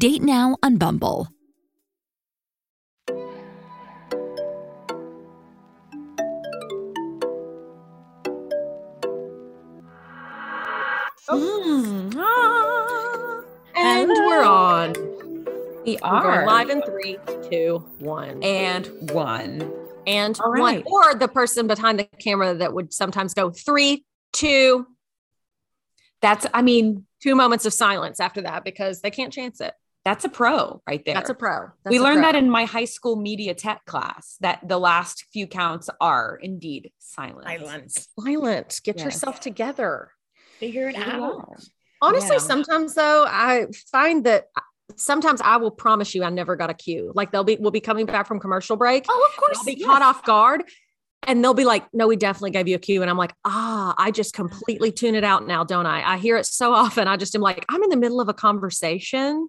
Date now on Bumble. Mm. Ah. And we're on. We We're live in three, two, one. and one. And All one. right. Or the person behind the camera that would sometimes go three, two, That's, I mean, two moments of silence after that because they can't chance it. That's a pro right there. That's a pro. That's we a learned pro. that in my high school media tech class that the last few counts are indeed silent. Silence. silent. Get Yes. yourself together. Figure it Figure it out. out. Honestly, Yeah. sometimes though, I find that sometimes I will promise you I never got a cue. Like they'll be we'll be coming back from commercial break. Oh, of course. I'll be yes. caught off guard. And they'll be like, no, we definitely gave you a cue. And I'm like, ah, I just completely tune it out now, don't I? I hear it so often. I just am like, I'm in the middle of a conversation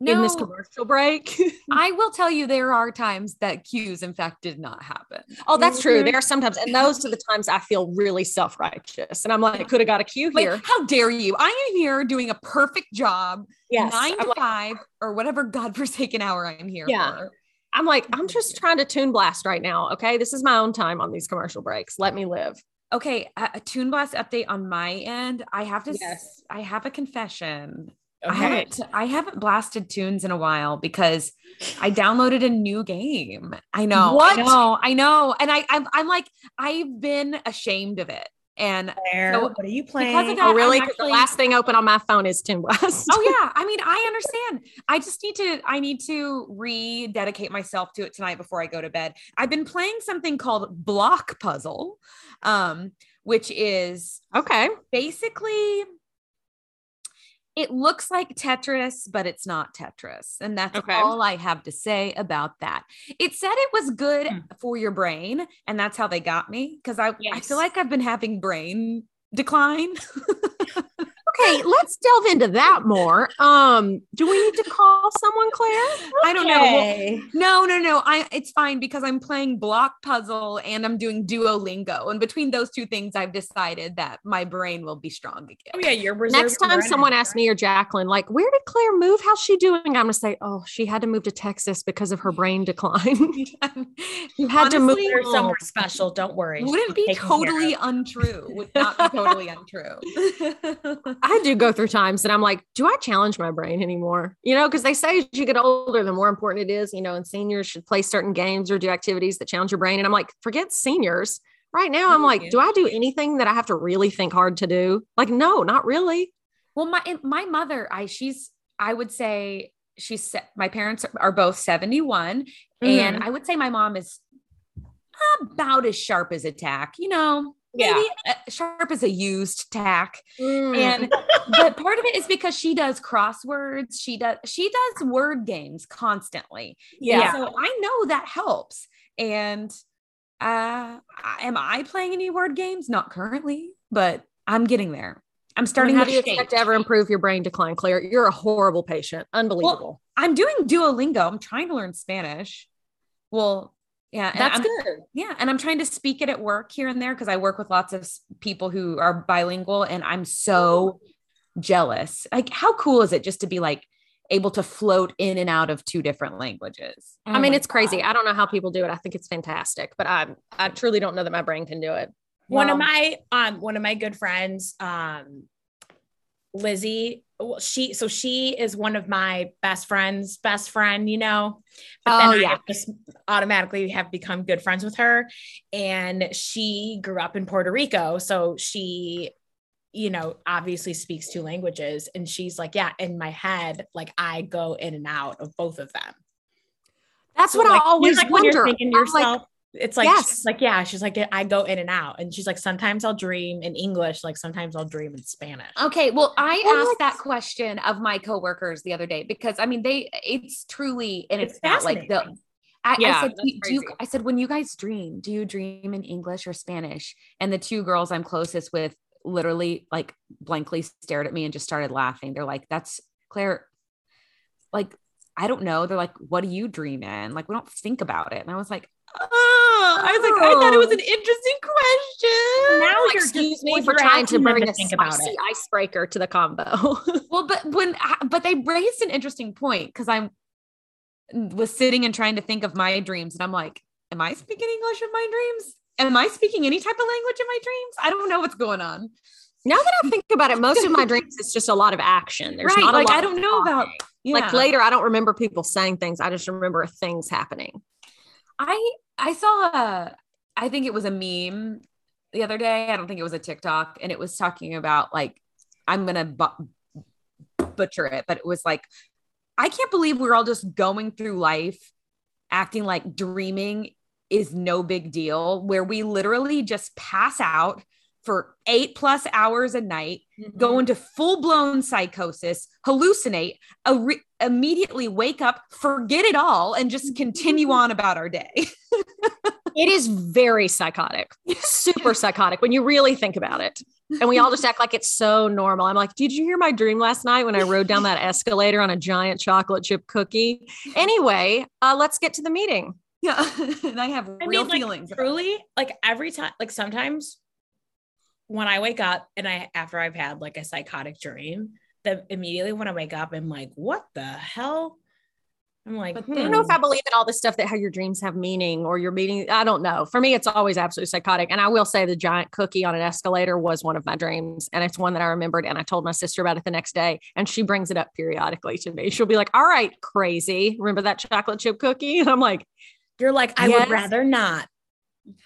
in this commercial break. I will tell you, there are times that cues, in fact, did not happen. oh, that's true. Mhm. There are sometimes, and those are the times I feel really self righteous. And I'm like, I could have got a cue Like, here. how dare you? I am here doing a perfect job, Yes. nine I'm to like, five or whatever godforsaken hour I'm here Yeah. for. I'm like, I'm just trying to Toon Blast right now. Okay. This is my own time on these commercial breaks. Let me live. Okay, a, a Toon Blast update on my end. I have to. Yes. I have a confession. I Okay. haven't. I haven't blasted tunes in a while because I downloaded a new game. I know. What? I know. I know. And I, I'm, I'm like, I've been ashamed of it. And Where? So, what are you because playing? of that- Oh, really? I'm 'Cause actually- the last thing open on my phone is Toon Blast. oh yeah, I mean, I understand. I just need to. I need to rededicate myself to it tonight before I go to bed. I've been playing something called Block Puzzle, um, which is okay. basically it looks like Tetris, but it's not Tetris. And that's Okay. all I have to say about that. It said it was good Hmm. for your brain, and that's how they got me because I, I feel like I've been having brain decline. Okay, let's delve into that more. Um, do we need to call someone, Claire? I don't know. Well, no, no, no. I it's fine because I'm playing block puzzle and I'm doing Duolingo. And between those two things, I've decided that my brain will be strong again. Oh yeah, you're Next time someone asks me or Jacqueline, like, where did Claire move? How's she doing? I'm gonna say, oh, she had to move to Texas because of her brain decline. you had to move. Honestly, somewhere special. Don't worry. Wouldn't be Taken care of. totally untrue. Would not be totally untrue. I do go through times that I'm like, do I challenge my brain anymore? You know, because they say as you get older, the more important it is, you know, and seniors should play certain games or do activities that challenge your brain. And I'm like, forget seniors. Right now, I'm like, do I do anything that I have to really think hard to do? Like, no, not really. Well, my my mother, I she's I would say she's my parents are both 71 and mm-hmm. I would say my mom is about as sharp as a tack, you know. Yeah. Uh, sharp is a used tack. Mm. And but part of it is because she does crosswords, she does she does word games constantly. Yeah. And so I know that helps. And uh am I playing any word games? Not currently, but I'm getting there. I'm starting how do you expect to ever improve your brain decline, Claire? You're a horrible patient. Unbelievable. I'm doing Duolingo. I'm trying to learn Spanish. Well, yeah, and That's I'm- good. Yeah, and I'm trying to speak it at work here and there because I work with lots of people who are bilingual, and I'm so jealous. Like, how cool is it just to be like able to float in and out of two different languages? I mean, it's crazy. I don't know how people do it. I think it's fantastic, but I I truly don't know that my brain can do it. one of my um one of my good friends um lizzie well, she so she is one of my best friends best friend you know but Oh, then yeah. have just automatically have become good friends with her and she grew up in puerto rico so she you know obviously speaks two languages and she's like yeah in my head like i go in and out of both of them That's So, what like, I always you're like when wonder. you're thinking to I'm like, yourself, it's like Yes. she's like yeah, she's like I go in and out, and she's like sometimes I'll dream in English, like sometimes I'll dream in Spanish. Okay, well, I Well, asked that question of my coworkers the other day because I mean, they it's truly and it's, It's not like the. I, Yeah, I said, do, you- do you. I said, when you guys dream, do you dream in English or Spanish? And the two girls I'm closest with literally like blankly stared at me and just started laughing. They're like, that's Claire, like, I don't know. They're like, what do you dream in? Like, we don't think about it. And I was like, oh, I was like, I thought it was an oh. interesting question. Now you're excuse me for trying to bring a think spicy it. icebreaker to the combo. Well, but when but they raised an interesting point because I'm was sitting and trying to think of my dreams, and I'm like, am I speaking English in my dreams? Am I speaking any type of language in my dreams? I don't know what's going on. now that I think about it, most of my dreams it's just a lot of action. There's right? not Like I don't know about yeah. like later. I don't remember people saying things. I just remember things happening. I I saw a I think it was a meme the other day. I don't think it was a TikTok, and it was talking about like I'm gonna bu- butcher it, but it was like I can't believe we're all just going through life acting like dreaming is no big deal, where we literally just pass out for eight plus hours a night, go into full blown psychosis, hallucinate, a re- immediately wake up, forget it all, and just continue on about our day. It is very psychotic, super psychotic when you really think about it. And we all just act like it's so normal. I'm like, did you hear my dream last night when I rode down that escalator on a giant chocolate chip cookie? Anyway, uh, let's get to the meeting. Yeah. and I have I real mean, like, feelings. about truly, like every time, like sometimes when I wake up and I after I've had like a psychotic dream, that immediately when I wake up, I'm like, what the hell? I'm like, But I don't know if hmm. I believe in all this stuff that how your dreams have meaning or your meaning. I don't know. For me, it's always absolutely psychotic. And I will say the giant cookie on an escalator was one of my dreams. And it's one that I remembered. And I told my sister about it the next day. And she brings it up periodically to me. She'll be like, All right, crazy. Remember that chocolate chip cookie? And I'm like, You're like, I Yes. would rather not.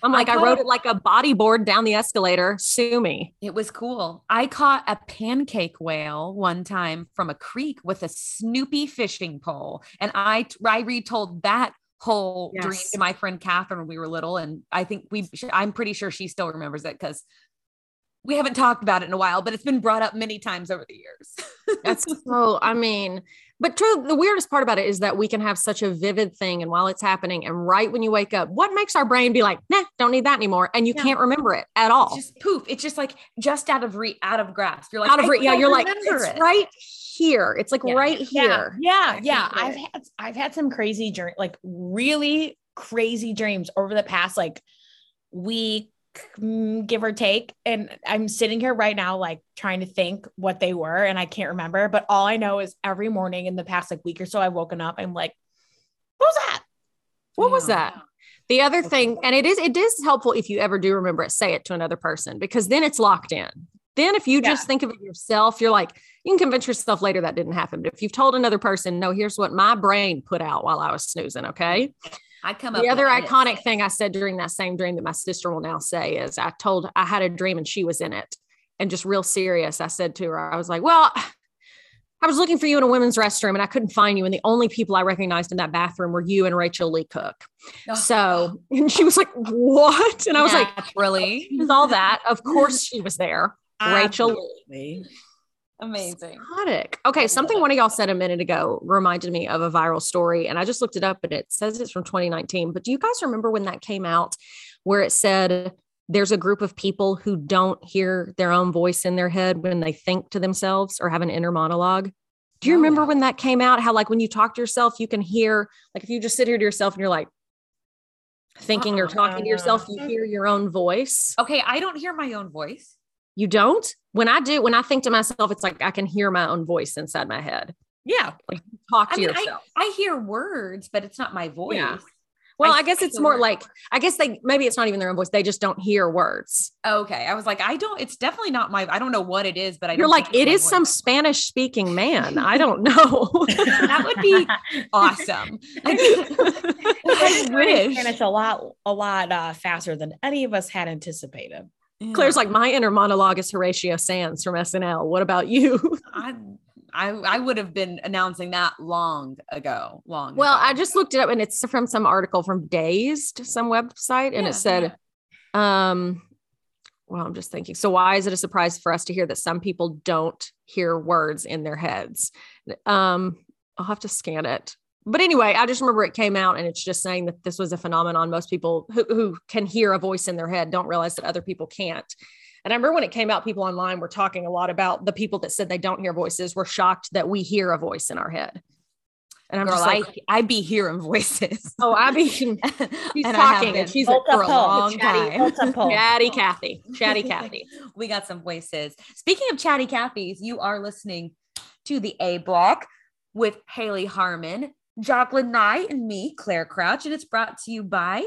I'm like, I, caught wrote it like a bodyboard down the escalator. Sue me. It was cool. I caught a pancake whale one time from a creek with a Snoopy fishing pole. And I, I retold that whole dream to my friend Catherine when we were little. And I think we, I'm pretty sure she still remembers it because we haven't talked about it in a while, but it's been brought up many times over the years. That's so, I mean, But true, the weirdest part about it is that we can have such a vivid thing, and while it's happening, and right when you wake up, what makes our brain be like, "Nah, don't need that anymore," and you Yeah. can't remember it at all. It's just poof. It's just like just out of re out of grasp. You're like Out of re- yeah, you're like, it's it. right here. It's like Yeah. right here. yeah, I yeah. I've it. had I've had some crazy dream, like really crazy dreams over the past like week, Mm, give or take. And I'm sitting here right now, like trying to think what they were, and I can't remember. But all I know is every morning in the past like week or so, I've woken up. I'm like, what was that? What was that? The other thing, and it is it is helpful if you ever do remember it, say it to another person because then it's locked in. Then if you Yeah. just think of it yourself, you're like, you can convince yourself later that didn't happen. But if you've told another person, no, here's what my brain put out while I was snoozing. Okay. I come up The other iconic thing I said during that same dream that my sister will now say is I told I had a dream and she was in it. And just real serious, I said to her, I was like, Well, I was looking for you in a women's restroom and I couldn't find you. And the only people I recognized in that bathroom were you and Rachael Leigh Cook. Oh. So, and she was like, What? And I was like, really With all that, of course she was there. Rachel Lee. Amazing. Psychotic. Okay, something one of y'all said a minute ago reminded me of a viral story, and I just looked it up and it says it's from 2019. But do you guys remember when that came out where it said there's a group of people who don't hear their own voice in their head when they think to themselves or have an inner monologue? Do you No. remember when that came out? How, like, when you talk to yourself, you can hear, like, if you just sit here to yourself and you're like thinking or Uh-uh. talking to yourself, you mm-hmm. hear your own voice. Okay, I don't hear my own voice. You don't? When I do, when I think to myself, it's like I can hear my own voice inside my head. Yeah. Talk I to mean, yourself. I, I hear words, but it's not my voice. Yeah. well, I I, guess it's more word- like I guess they maybe it's not even their own voice. They just don't hear words. Okay, I was like, I don't. It's definitely not my. I don't know what it is, but I. You're don't like it's it my is some. Spanish speaking man. I don't know. that would be awesome. I wish. And it's a lot, a lot uh, faster than any of us had anticipated. Claire's like my inner monologue is Horatio Sanz from SNL. What about you? I, I, I would have been announcing that long ago. Long. well, ago. I just looked it up and it's from some article from Dazed, some website, and Yeah, it said, um, well, I'm just thinking. So why is it a surprise for us to hear that some people don't hear words in their heads? Um, I'll have to scan it. But anyway, I just remember it came out and it's just saying that this was a phenomenon. Most people who, who can hear a voice in their head don't realize that other people can't. And I remember when it came out, people online were talking a lot about the people that said they don't hear voices were shocked that we hear a voice in our head. And I'm Girl, just like, I, I be hearing voices. oh, I be she's she's talking and she's like, for a long chatty, time. chatty Kathy, chatty Kathy. we got some voices. Speaking of chatty Cathy's, you are listening to the A Block with Haley Harmon, Jocelyn Knight, and me, Claire Crouch, and it's brought to you by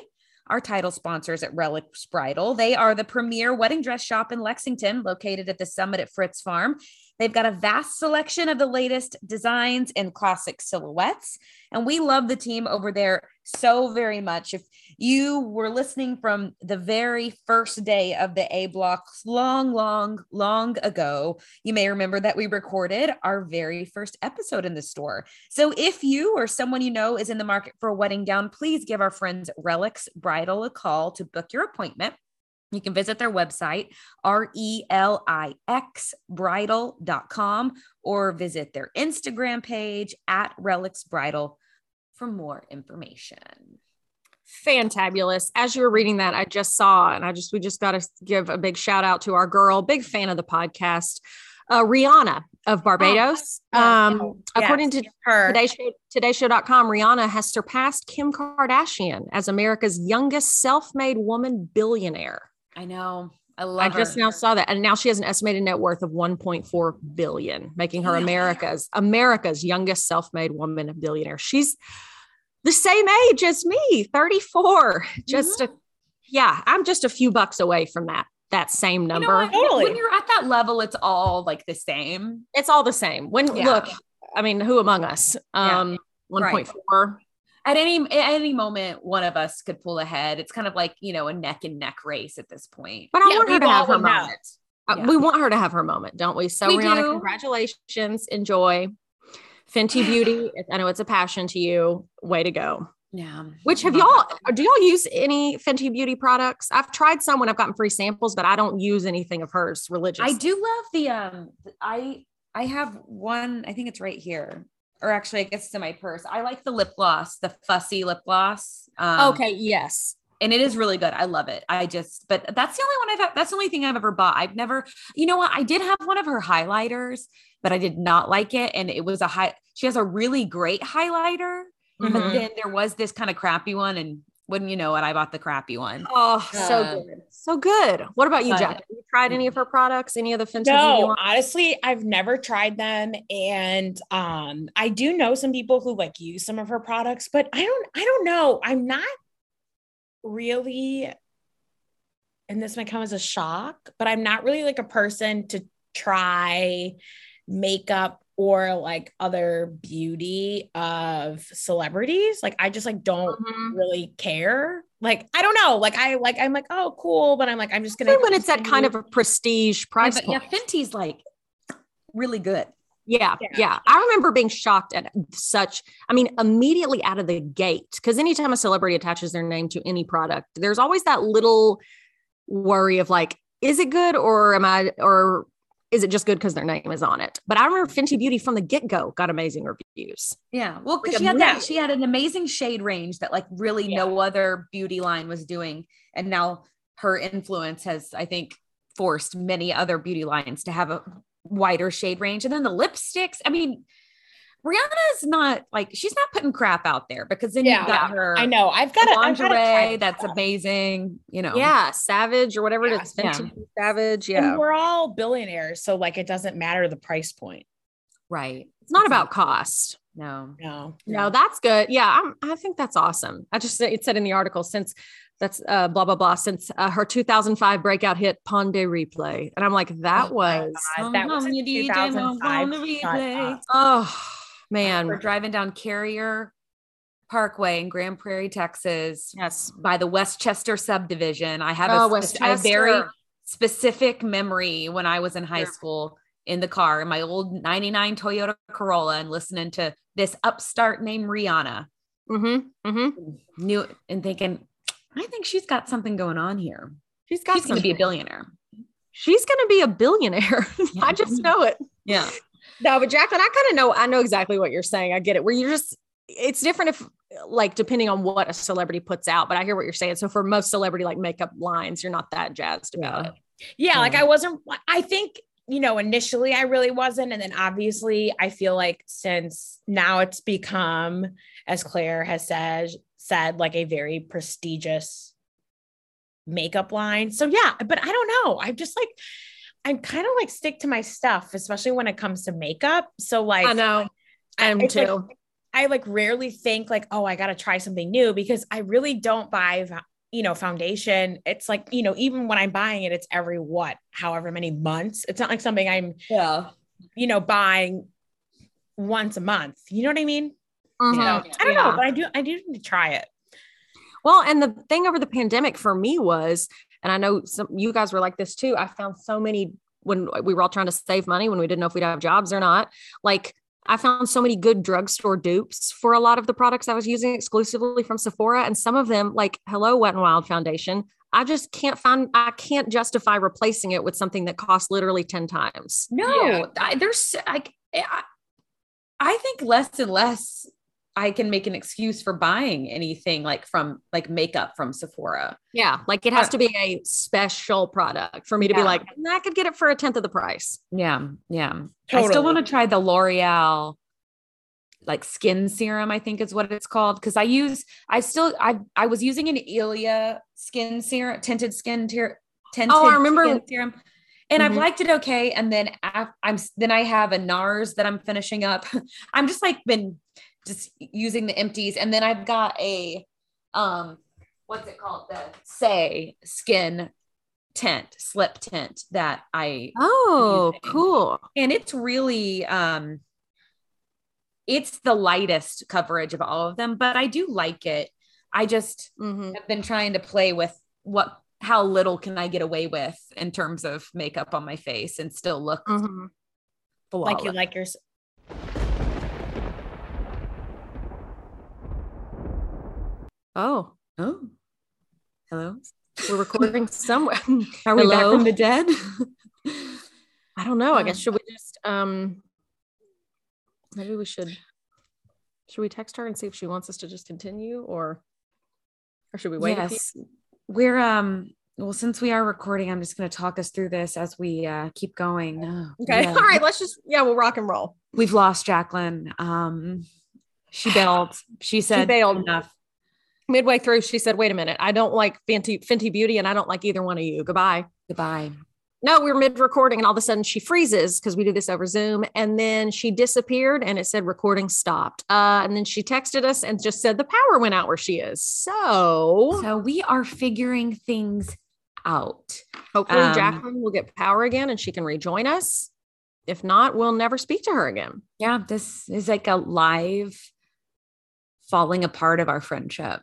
our title sponsors at Relix Bridal. They are the premier wedding dress shop in Lexington, located at the Summit at Fritz Farm. They've got a vast selection of the latest designs and classic silhouettes. And we love the team over there so very much. If you were listening from the very first day of the A blocks long, long, long ago, you may remember that we recorded our very first episode in the store. So if you or someone you know is in the market for a wedding gown, please give our friends Relix Bridal a call to book your appointment. You can visit their website, R E L I X bridal.com, or visit their Instagram page at Relix Bridal for more information. Fantabulous. As you were reading that, I just saw, and I just we just got to give a big shout out to our girl, big fan of the podcast, uh, Rihanna of Barbados. yes, um, yes, according to Her. Today Show, TodayShow.com, Rihanna has surpassed Kim Kardashian as America's youngest self-made woman billionaire. I know. I love. I love just now saw that, and now she has an estimated net worth of 1.4 billion, making her Damn. America's America's youngest self-made woman a billionaire. She's the same age as me, 34. Just a, yeah, I'm just a few bucks away from that that same You know number. Totally. When you're at that level, it's all like the same. It's all the same. When Yeah. look, I mean, who among us? Yeah. Um, Right. 1.4. At any at any moment, one of us could pull ahead. It's kind of like you know a neck and neck race at this point. But I Yeah, want her to have her know. moment. Uh, Yeah. We want her to have her moment, don't we? So, We Rihanna, do. congratulations. Enjoy. Fenty Beauty. I know it's a passion to you. Way to go. Yeah. Which have y'all, do y'all use any Fenty Beauty products? I've tried some when I've gotten free samples, but I don't use anything of hers religious. I do love the um. I I have one. I think it's right here. Or actually, I guess it's in my purse. I like the lip gloss, the fussy lip gloss. Um, okay, yes. and it is really good. I love it. I just, but that's the only one I've. That's the only thing I've ever bought. I've never. You know what? I did have one of her highlighters, but I did not like it, and it was a high. She has a really great highlighter, but Mhm. then there was this kind of crappy one, and wouldn't you know it, I bought the crappy one. Oh, so Um, good. So good. What about you, but- Jack? Have you tried any of her products? Any of the Fenty Beauty No, ones? honestly, I've never tried them, and um, I do know some people who like use some of her products, but I don't, I don't know. I'm not really, and this might come as a shock, but I'm not really like a person to try makeup or like other beauty of celebrities. Like I just like don't Mhm. really care. Like I don't know. Like I like I'm like oh cool, but I'm like I'm just gonna. Especially when it's that kind of a prestige Yeah, price but yeah. Fenty's like really good. Yeah, Yeah. yeah, I remember being shocked at such. I mean, immediately out of the gate, because anytime a celebrity attaches their name to any product, there's always that little worry of like, is it good or am I or is it just good because their name is on it? But I remember Fenty Beauty from the get go got amazing reviews. Yeah. Well, because a she had that, she had an amazing shade range that like really Yeah. no other beauty line was doing. And now her influence has, I think, forced many other beauty lines to have a wider shade range. And then the lipsticks, I mean, Rihanna's not like she's not putting crap out there because then Yeah. you've got her I know I've got a lingerie that's amazing, you know. Yeah, Savage or whatever Yeah, it is, Fenty yeah. Savage. And Yeah, we're all billionaires, so like it doesn't matter the price point. Right. it's not about cost. No. No. No, that's good. Yeah, I'm, I think that's awesome. I just it said in the article since that's uh, blah blah blah since uh, her 2005 breakout hit Pon de Replay, and I'm like that Oh was God, that was Somehow a you DJ 2005 on the shut replay. up. oh We're driving down Carrier Parkway in Grand Prairie, Texas, yes. by the Westchester subdivision. I have Oh, a, a very specific memory when I was in high Sure. school in the car in my old 99 Toyota Corolla and listening to this upstart named Rihanna. Mm-hmm. Mm-hmm. Knew and thinking, I think she's got something going on here. She's got. She's going to be a billionaire. She's gonna be a billionaire. I just know it. Yeah. No, but Jacqueline, I kind of know. I know exactly what you're saying. I get it. Where you're just, it's different if, like, depending on what a celebrity puts out. But I hear what you're saying. So for most celebrity like makeup lines, you're not that jazzed about it. Yeah, like I wasn't. I think you know initially I really wasn't, and then obviously I feel like since now it's become, as Claire has said, said like a very prestigious makeup line. So yeah, but I don't know. I'm just like. I'm kind of like stick to my stuff, especially when it comes to makeup. So like I know. I am it's like- too. I like rarely think like, oh, I got to try something new because I really don't buy, you know, foundation. It's like, you know, even when I'm buying it, it's every what, however many months. It's not like something I'm, Yeah. you know, buying once a month. You know what I mean? Mhm. So, I don't Yeah. know, but I do, I do need to try it. Well, and the thing over the pandemic for me was, and I know some you guys were like this too. I found so many when we were all trying to save money when we didn't know if we'd have jobs or not. Like I found so many good drugstore dupes for a lot of the products I was using exclusively from Sephora, and some of them, like Hello Wet and Wild Foundation, I just can't find. I can't justify replacing it with something that costs literally ten times. No, Yeah. I, there's like I, I think less and less I can make an excuse for buying anything like from like makeup from Sephora. Yeah, like it has to be a special product for me to be Yeah. like, "Nah, I could get it for a tenth of the price. Yeah, yeah. I still want to try the L'Oreal like skin serum, I think is what it's called. Cause I use I still I I was using an Ilia skin serum, tinted skin ter- tinted Oh, I remember- skin serum. And I've Mhm. liked it okay. And then af- I'm then I have a NARS that I'm finishing up. I'm just like been just using the empties. And then I've got a um what's it called? The Saie skin tint, slip tint that I Oh, cool. and it's really um it's the lightest coverage of all of them but i do like it i just Mhm. have been trying to play with what how little can i get away with in terms of makeup on my face and still look Mhm. Like you like your, Oh, oh hello we're recording somewhere. are we back from the dead I don't know. I guess Um, should we just um maybe we should Should we text her and see if she wants us to just continue or or should we wait? few- yes. We're um well, since we are recording, I'm just gonna talk us through this as we uh keep going. Oh, Okay. yeah. All right. Let's just yeah, we'll rock and roll. We've lost Jacqueline. Um she bailed. She said she bailed. enough. Midway through, she said, "Wait a minute. I don't like Fenty Fenty Beauty, and I don't like either one of you. Goodbye." Goodbye. No, we were mid recording, and all of a sudden she freezes because we do this over Zoom, and then she disappeared, and it said recording stopped. Uh, and then she texted us and just said the power went out where she is. So, So we are figuring things out. hopefully um, Jacqueline will get power again, and she can rejoin us. If not, we'll never speak to her again. Yeah, this is like a live falling apart of our friendship.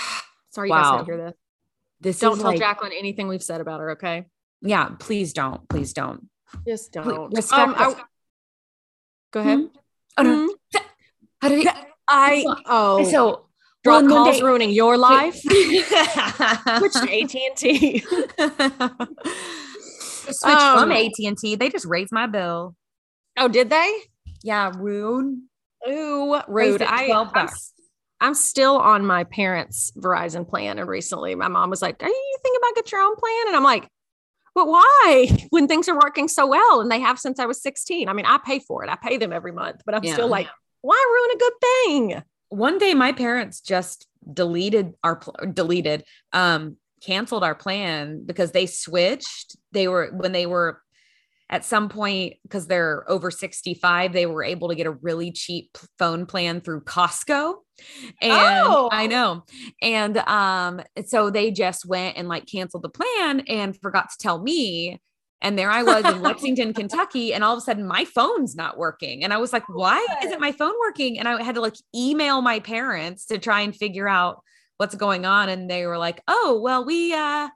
Sorry, you guys to hear this. This Don't tell like, Jacqueline anything we've said about her. Okay, Yeah, please don't. Please don't. just don't. respect Um. I- go ahead. Hmm? Oh, no. Hmm? How did I oh so drop well, calls ruining your life. Switch to AT and T. Switch Um, from AT and T. They just raised my bill. Oh, did they? Yeah, rude. Ooh, rude. I, 12 I'm. I'm still on my parents' Verizon plan. And recently my mom was like, Are you thinking about get your own plan? And I'm like, But why? When things are working so well and they have since I was 16. I mean, I pay for it. I pay them every month, but I'm Yeah. still like, why ruin a good thing? One day, my parents just deleted our pl- deleted, um, canceled our plan because they switched. They were when they were at some point because they're over 65 they were able to get a really cheap phone plan through costco. And Oh. i know. And um so they just went and like canceled the plan and forgot to tell me. And there i was in lexington kentucky and all of a sudden my phone's not working. And i was like why isn't my phone working? And i had to like email my parents to try and figure out what's going on. And they were like oh well we uh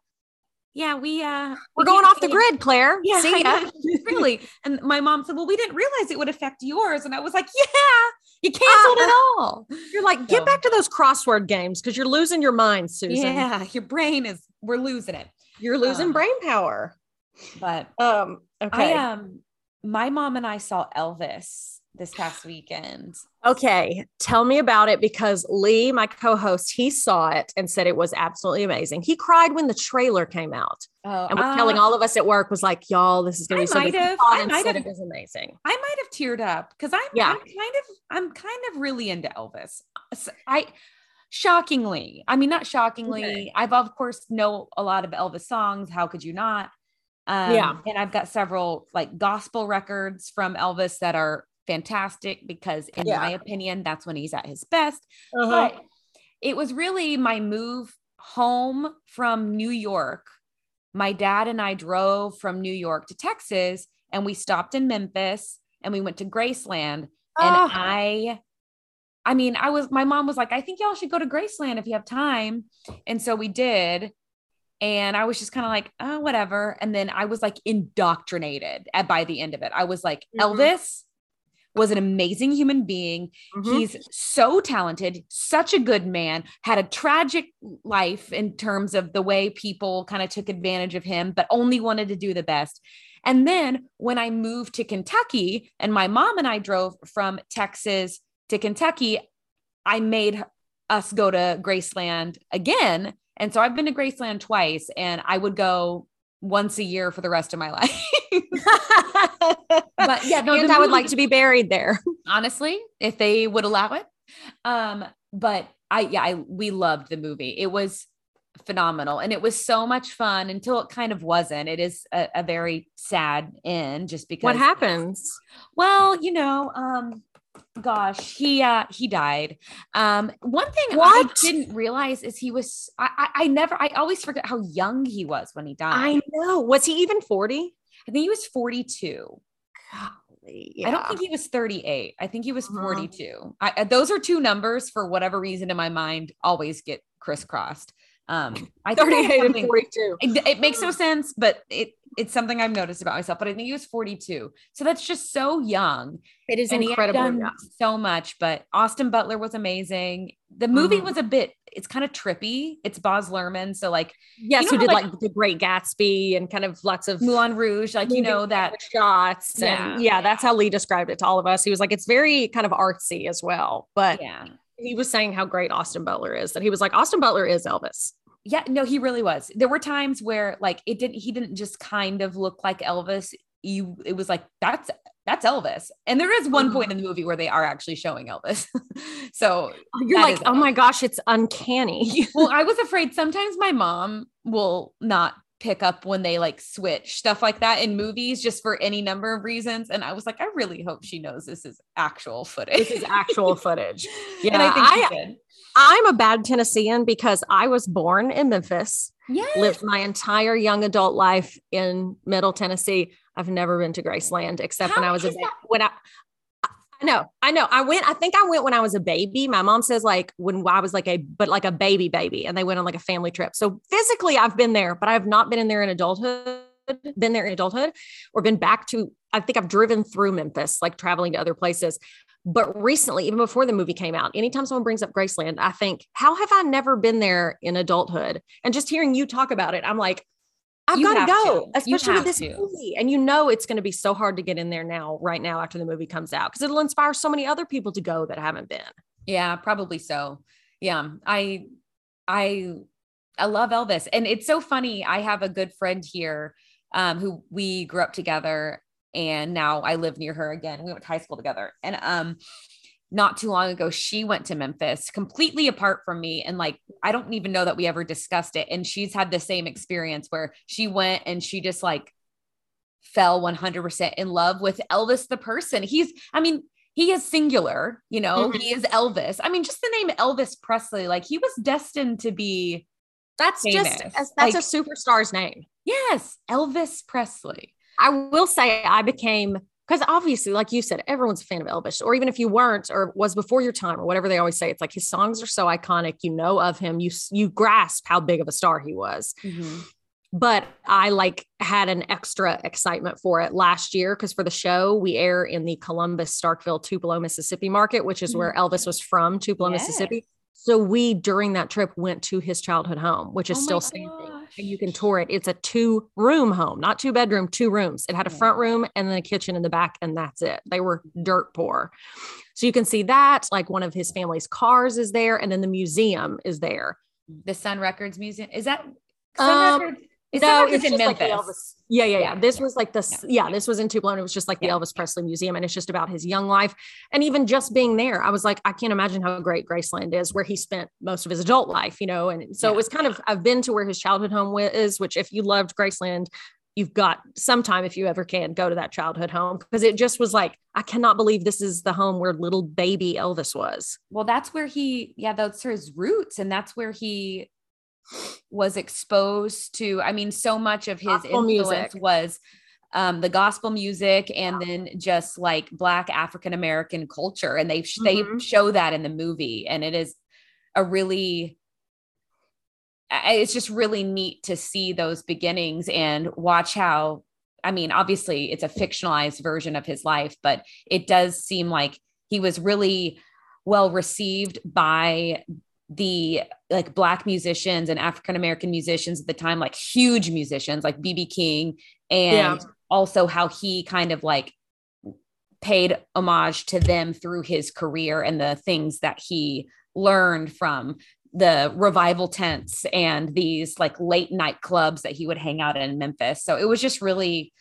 yeah we uh We're we going off the canceled- grid, Claire. yeah, See ya. really. And my mom said, "Well, we didn't realize it would affect yours." And I was like, "Yeah, you canceled it all." You're like, get back to those crossword games because you're losing your mind, Susan. Yeah, your brain is. We're losing it. You're losing Um, brain power. But Um, okay. I um, my mom and I saw Elvis this past weekend. Okay, tell me about it because Lee, my co-host, he saw it and said it was absolutely amazing. He cried when the trailer came out Oh, and was telling all of us at work was like, "Y'all, this is I to be something." might have- I might have- it was amazing. I might have teared up because I'm, Yeah. I'm kind of I'm kind of really into Elvis. I shockingly, I mean not shockingly, Okay. I've of course know a lot of Elvis songs. How could you not? Um, Yeah. and I've got several like gospel records from Elvis that are fantastic because, in Yeah. my opinion, that's when he's at his best. Uh-huh. But it was really my move home from New York. My dad and I drove from New York to Texas and we stopped in Memphis and we went to Graceland. And Ah. I, I mean, I was, my mom was like, I think y'all should go to Graceland if you have time. And so we did. And I was just kind of like, oh, whatever. And then I was like indoctrinated at, by the end of it. I was like, Mhm. Elvis was an amazing human being. Mhm. He's so talented, such a good man, had a tragic life in terms of the way people kind of took advantage of him, but only wanted to do the best. And then when I moved to Kentucky and my mom and I drove from Texas to Kentucky, I made us go to Graceland again. And so I've been to Graceland twice and I would go once a year for the rest of my life. but yeah, no, and I would like to be buried there. honestly, if they would allow it. Um, but I yeah, I we loved the movie. It was phenomenal and it was so much fun until it kind of wasn't. It is a, a very sad end just because What happens? Well, you know, um gosh, he uh he died. Um one thing What? I didn't realize is he was I, I I never I always forget how young he was when he died. I know. Was he even 40? I think he was 42. I don't think he was 38. I think he was Uh-huh. 42. I, I- those are two numbers for whatever reason in my mind always get crisscrossed. Um, I think I have 38 and 42. It, it makes no sense, but it it's something I've noticed about myself. But I think he was 42. So that's just so young. It is and incredible. so much. But Austin Butler was amazing. The movie Mhm. was a bit it's kind of trippy. It's Baz Luhrmann, so like Yes, know who did like- like, the Great Gatsby and kind of lots of Moulin Rouge, like you know that shots. Yeah. And yeah, that's how Lee described it to all of us. He was like, it's very kind of artsy as well. But yeah. he was saying how great Austin Butler is. That he was like, Austin Butler is Elvis. Yeah, no, he really was. There were times where like it didn't he didn't just kind of look like Elvis. You it was like that's that's Elvis. And there is one point mm. in the movie where they are actually showing Elvis. so oh, You're like, oh my gosh, it's uncanny. well, I was afraid sometimes my mom will not pick up when they like switch stuff like that in movies just for any number of reasons. And I was like, I really hope she knows this is actual footage. this is actual footage. and I Yeah, think she I- did. I'm a bad Tennessean because I was born in Memphis, Yeah. lived my entire young adult life in Middle Tennessee. I've never been to Graceland except when I was a that? when I. I know, I know. I went. I think I went when I was a baby. My mom says like when I was like a, but like a baby baby, and they went on like a family trip. So physically, I've been there, but I have not been in there in adulthood. Been there in adulthood, or been back to. I think I've driven through Memphis, like traveling to other places. But recently, even before the movie came out, anytime someone brings up Graceland, I think, how have I never been there in adulthood? And just hearing you talk about it, I'm like, I've got to go, to. You especially with this to. movie. And you know, it's going to be so hard to get in there now, right now, after the movie comes out, because it'll inspire so many other people to go that haven't been. Yeah, probably so. Yeah, I I I love Elvis and it's so funny. I have a good friend here um who we grew up together and now I live near her again. We went to high school together. And um not too long ago she went to Memphis completely apart from me and like I don't even know that we ever discussed it and she's had the same experience where she went and she just like fell 100% in love with Elvis the person. He's I mean he is singular, you know, Mhm. he is Elvis. I mean, just the name Elvis Presley, like he was destined to be, That's just Famous. that's Like- a superstar's name. yes, Elvis Presley. I will say I became because obviously, like you said, everyone's a fan of Elvis, or even if you weren't, or was before your time, or whatever they always say. It's like his songs are so iconic. You know of him. You you grasp how big of a star he was. Mm-hmm. But I like had an extra excitement for it last year because for the show we air in the Columbus Starkville Tupelo Mississippi market, which is mm-hmm. where Elvis was from, Tupelo Yes. Mississippi. So we during that trip went to his childhood home, which is Oh still standing. gosh. And you can tour it. It's a two room home, not two bedroom, two rooms. It had a front room and then a kitchen in the back, and that's it. They were dirt poor. So you can see that. Like one of his family's cars is there, and then the museum is there. The Sun Records Museum. Is that Sun Um, Records? Is no, it's in just like Memphis? Elvis. Yeah, yeah, yeah. Yeah, This yeah, was like the s- yeah. This was in Tupelo. and It was just like the Elvis Presley Museum, and it's just about his young life. And even just being there, I was like, I can't imagine how great Graceland is, where he spent most of his adult life. You know, and so Yeah. it was kind of I've been to where his childhood home is. Which, if you loved Graceland, you've got sometime if you ever can go to that childhood home because it just was like I cannot believe this is the home where little baby Elvis was. Well, that's where he, yeah, those are his roots. And that's where he was exposed to. I mean, so much of his Gospel influence music. was um, the gospel music and then just like Black African American culture. And they, they Mhm. show that in the movie. And it is a really, it's just really neat to see those beginnings and watch how I mean, obviously it's a fictionalized version of his life, but it does seem like he was really well received by the like black musicians and African American musicians at the time, like huge musicians like BB King, and Yeah. also how he kind of like paid homage to them through his career and the things that he learned from the revival tents and these like late night clubs that he would hang out in Memphis. So it was just really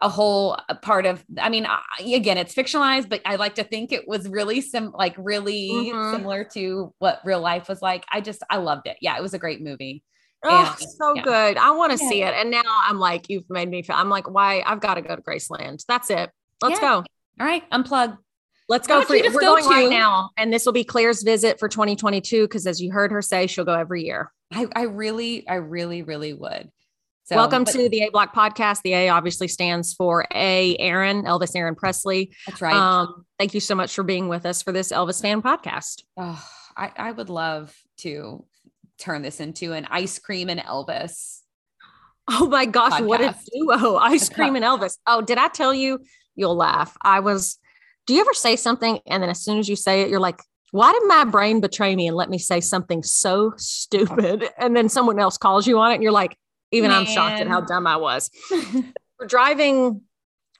a whole part of I mean I, again it's fictionalized but I like to think it was really sim like really Mhm. similar to what real life was like. I just I loved it. Yeah, it was a great movie. Oh, And- so yeah. good. I want to Yeah. see it. And now I'm like, you've made me feel, I'm like, why? I've got to go to Graceland. That's it. Let's Yeah. go. All right, unplug. Let's go. we're go going right now. And this will be Claire's visit for 2022. Cause as you heard her say, she'll go every year. I I really I really really would. So Welcome but to the A Block podcast. The A obviously stands for A Aaron, Elvis Aaron Presley. that's right. Um, thank you so much for being with us for this Elvis fan podcast. oh, I I would love to turn this into an ice cream and Elvis. Oh my gosh, what a duo. Ice cream and Elvis. Oh, did I tell you? You'll laugh. I was, do you ever say something and then as soon as you say it, you're like, Why did my brain betray me and let me say something so stupid? And then someone else calls you on it and you're like, even I'm shocked at how dumb I was. We're driving,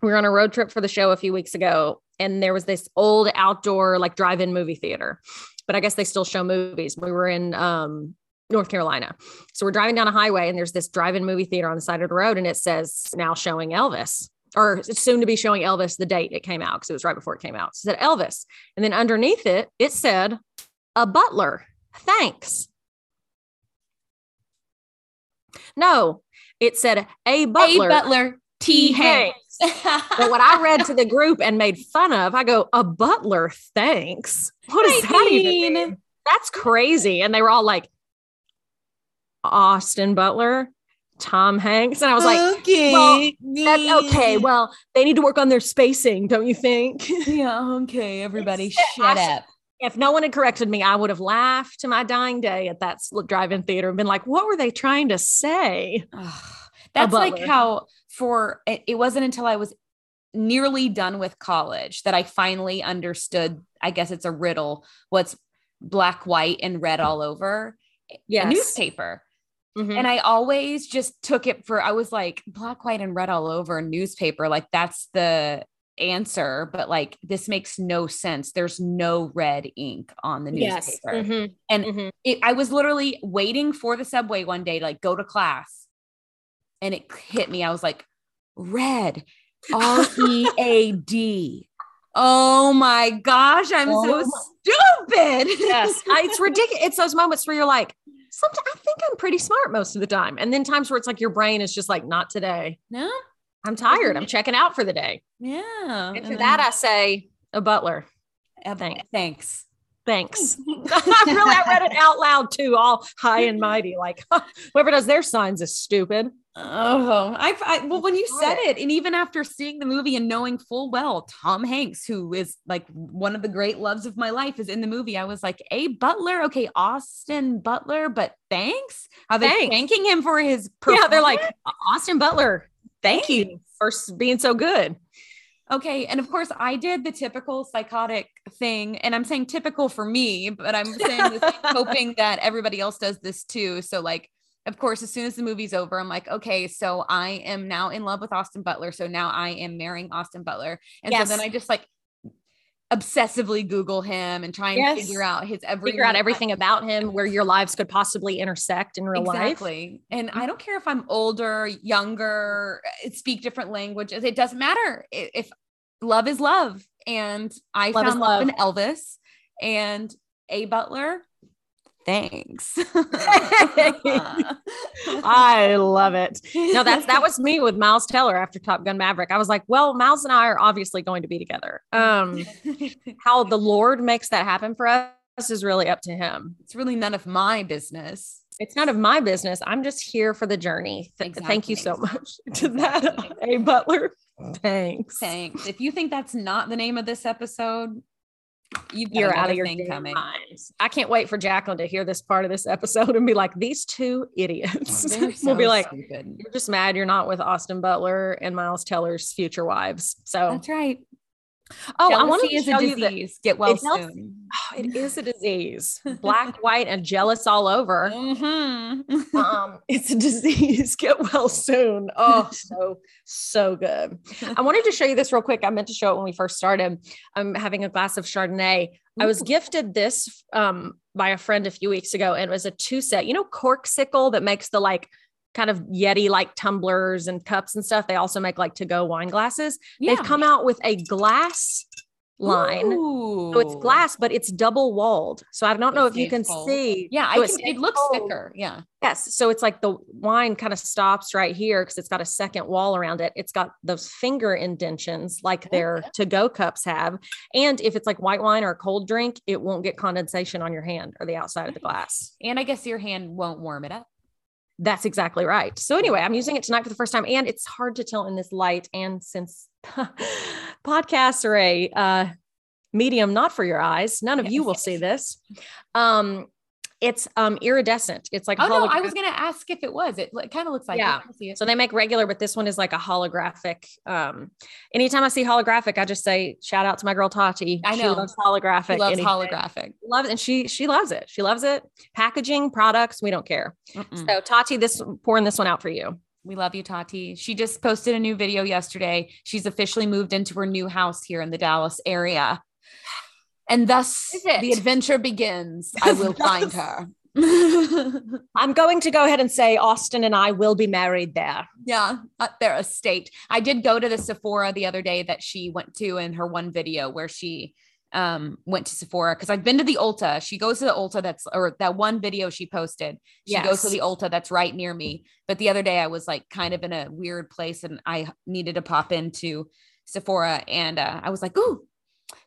we were on a road trip for the show a few weeks ago, and there was this old outdoor, like drive in movie theater. But I guess they still show movies. We were in um, North Carolina. So we're driving down a highway, and there's this drive in movie theater on the side of the road, and it says now showing Elvis. Or soon to be showing Elvis the date it came out because it was right before it came out. So It said Elvis. And then underneath it, it said a butler. Thanks. No, it said a butler. A Butler T. Hanks. But what I read to the group and made fun of, I go, a butler, thanks. What does I that even mean- mean? That's crazy. And they were all like, Austin Butler, Tom Hanks. And I was like, okay, well, that's okay. Well, they need to work on their spacing, don't you think? yeah, okay, everybody, shut I- up. If no one had corrected me, I would have laughed to my dying day at that drive-in theater and been like, what were they trying to say? That's like how for it, it wasn't until I was nearly done with college that I finally understood. I guess it's a riddle. What's black, white, and red all over Yes. a newspaper. Mhm. And I always just took it for I was like black, white, and red all over newspaper. Like that's the answer, but like this makes no sense. There's no red ink on the yes. newspaper. Mhm. And Mhm. it, I was literally waiting for the subway one day to like go to class, and it hit me. I was like, red, R E A D. Oh my gosh, I'm Oh so my- stupid. yes, I, it's ridiculous. It's those moments where you're like, sometimes I think I'm pretty smart most of the time, and then times where it's like your brain is just like, not today. no, I'm tired. I'm mm-hmm. checking out for the day. yeah. And for then- that, I say a butler. thanks. Thanks. Thanks. I really I read it out loud too, all high and mighty. Like whoever does their signs is stupid. Oh, I, I well, when you said it, and even after seeing the movie and knowing full well Tom Hanks, who is like one of the great loves of my life, is in the movie, I was like, "A Butler, okay, Austin Butler, but thanks." Are they Thanks. thanking him for his? Yeah, they're like? Austin Butler. Thank you for being so good. okay, and of course, I did the typical psychotic thing, and I'm saying typical for me, but I'm saying this hoping that everybody else does this too. So, like, of course, as soon as the movie's over, I'm like, okay, so I am now in love with Austin Butler. So now I am marrying Austin Butler. And Yes. so then I just like obsessively Google him and try and Yes. figure out his every Figure out everything about him, where your lives could possibly intersect in real life. Mm-hmm. Exactly. And I don't care if I'm older, younger, uh, speak different languages. It doesn't matter. I- If love is love. And I Love found love in. Elvis and A Butler. Thanks. I love it. No, that's that was me with Miles Teller after Top Gun Maverick. I was like, well, Miles and I are obviously going to be together. Um, how the Lord makes that happen for us is really up to him. it's really none of my business. It's none of my business. I'm just here for the journey. Th- Thank you so much to that, Exactly. A Butler. Thanks. Thanks. If you think that's not the name of this episode, you've You're out of your thing coming. minds. I can't wait for Jacqueline to hear this part of this episode and be like, these two idiots. They're we'll be like, stupid. you're just mad you're not with Austin Butler and Miles Teller's future wives. So, That's right. Oh, I want to a you that disease. Get well soon. Oh, it is a disease. Black, white, and jealous all over. Mhm. Um, it's a disease. Get well soon. Oh, so so good. I wanted to show you this real quick. I meant to show it when we first started. I'm having a glass of Chardonnay. I was gifted this um, by a friend a few weeks ago, and it was a two set. You know, Corkcicle that makes the like kind of Yeti like tumblers and cups and stuff. They also make like to go wine glasses. Yeah. They've come out with a glass line. So it's glass, but it's double walled. So I don't know It if you can cold. see. Yeah, So I can, it looks cold. thicker. Yeah. Yes. So it's like the wine kind of stops right here because it's got a second wall around it. It's got those finger indentions like oh, their to go cups have. And if it's like white wine or a cold drink, it won't get condensation on your hand or the outside of the glass. And I guess your hand won't warm it up. That's exactly right. So anyway, I'm using it tonight for the first time, and it's hard to tell in this light. And since podcasts are a uh, medium not for your eyes, none of you will see this. Um, It's um iridescent. It's like Oh no, I was gonna ask if it was. It, kind of looks like Yeah. it. It. So they make regular, but this one is like a holographic. Um, anytime I see holographic, I just say shout out to my girl Tati. I She know. loves holographic. He loves anything. holographic. Loves and she she loves it. She loves it. Packaging, products, we don't care. Mm-mm. So Tati, this pouring this one out for you. We love you, Tati. She just posted a new video yesterday. She's officially moved into her new house here in the Dallas area. And thus the adventure begins. I will find her. I'm going to go ahead and say Austin and I will be married there. yeah, at their estate. I did go to the Sephora the other day that she went to in her one video where she um went to Sephora because I've been to the Ulta. She goes to the Ulta that's or that one video she posted. She goes to the Ulta that's right near me. But the other day I was like kind of in a weird place and I needed to pop into Sephora and uh, I was like, "Ooh,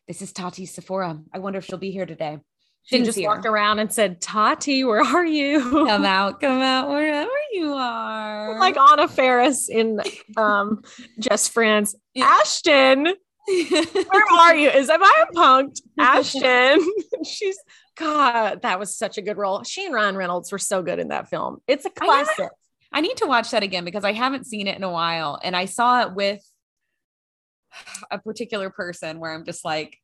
this is Tati Sephora. I wonder if she'll be here today." She Didn't just her. walked around and said, Tati, where are you? Come out, come out wherever you are. like Anna Faris in um Just Friends. Yeah. Ashton, where are you? Is am I punked? Ashton. She's God, that was such a good role. She and Ryan Reynolds were so good in that film. It's a classic. I need to watch that again because I haven't seen it in a while. And I saw it with a particular person where I'm just like,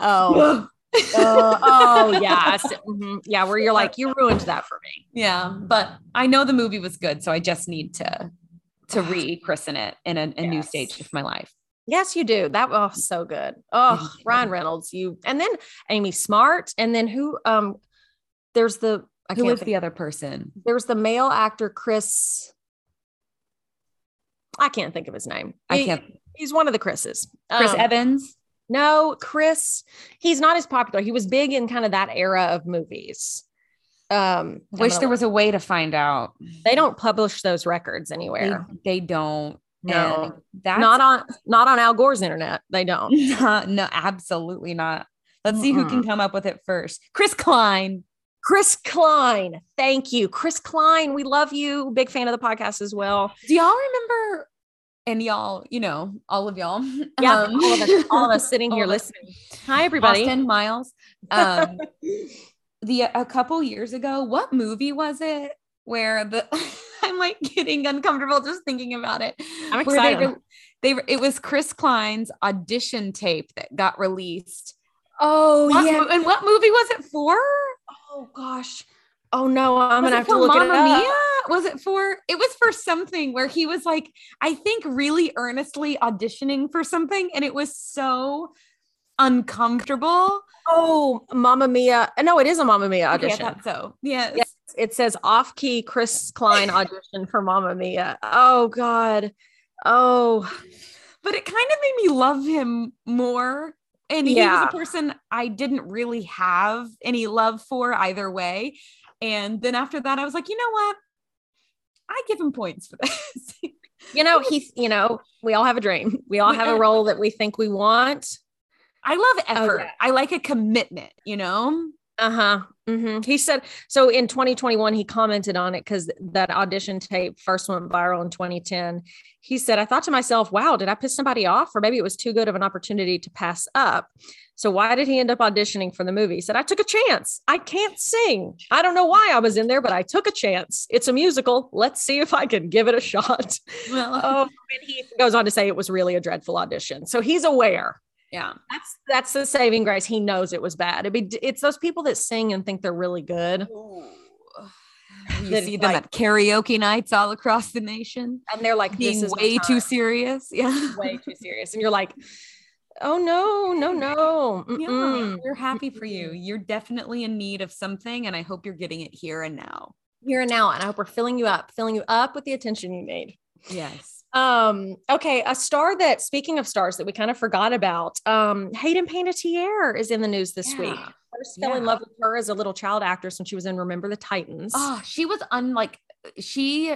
Oh, uh, oh yes. Mhm. Yeah, where you're like, you ruined that for me. yeah. But I know the movie was good. So I just need to to re-christen it in a, a new stage of my life. Yes, you do. That was so good. Oh, Ryan Reynolds, you and then Amy Smart, and then who um there's the I Who can't was think- the other person? there's the male actor Chris. I can't think of his name. I He- can't. He's one of the Chris's. Chris Um, Evans. No, Chris. He's not as popular. He was big in kind of that era of movies. Um, Wish there was a way to find out. They don't publish those records anywhere. they don't. No. That's not on not on Al Gore's internet. They don't. not, no, absolutely not. Let's see who can come up with it first. Chris Klein. Chris Klein. Thank you. Chris Klein. We love you. Big fan of the podcast as well. Do y'all remember? And y'all, you know, all of y'all. Yeah, um, all, of us, all of us sitting here us. listening. Hi, everybody. Austin Miles. Um, the a couple years ago, what movie was it where the I'm like getting uncomfortable just thinking about it. I'm Where they excited. They, it was Chris Klein's audition tape that got released. Oh What mo- and what movie was it for? Oh gosh. Oh no, I'm was gonna have to look Mamma it up. Mia? Was it for? It was for something where he was like, I think, really earnestly auditioning for something, and it was so uncomfortable. Oh, Mamma Mia. Uh, no, it is a Mamma Mia Okay, I audition. thought so. Yes. Yes, it says off key Chris Klein audition for Mamma Mia. Oh God. Oh, but it kind of made me love him more. And he was a person I didn't really have any love for either way. And then after that, I was like, you know what? I give him points for this. you know, he's, you know, we all have a dream. We all have a role that we think we want. I love Oh, effort. yeah. I like a commitment, you know? Uh-huh. hmm He said so in 2021, he commented on it because that audition tape first went viral in 2010. He said, I thought to myself, wow, did I piss somebody off? Or maybe it was too good of an opportunity to pass up. So why did he end up auditioning for the movie? He said, I took a chance. I can't sing. I don't know why I was in there, but I took a chance. It's a musical. Let's see if I can give it a shot. Well, Oh, and he goes on to say it was really a dreadful audition. So he's aware. yeah. That's that's the saving grace. He knows it was bad. It'd be, it's those people that sing and think they're really good. You see them like- at karaoke nights all across the nation, and they're like this being is way too serious. Yeah. way too serious and you're like oh no no no Yeah, we're happy for you. You're definitely in need of something, and I hope you're getting it here and now. here and now and i hope we're filling you up filling you up with the attention you need Yes. um okay a star that speaking of stars that we kind of forgot about um hayden panettiere is in the news this week Yeah. first fell in love with her as a little child actress when she was in remember the titans Oh, she was unlike she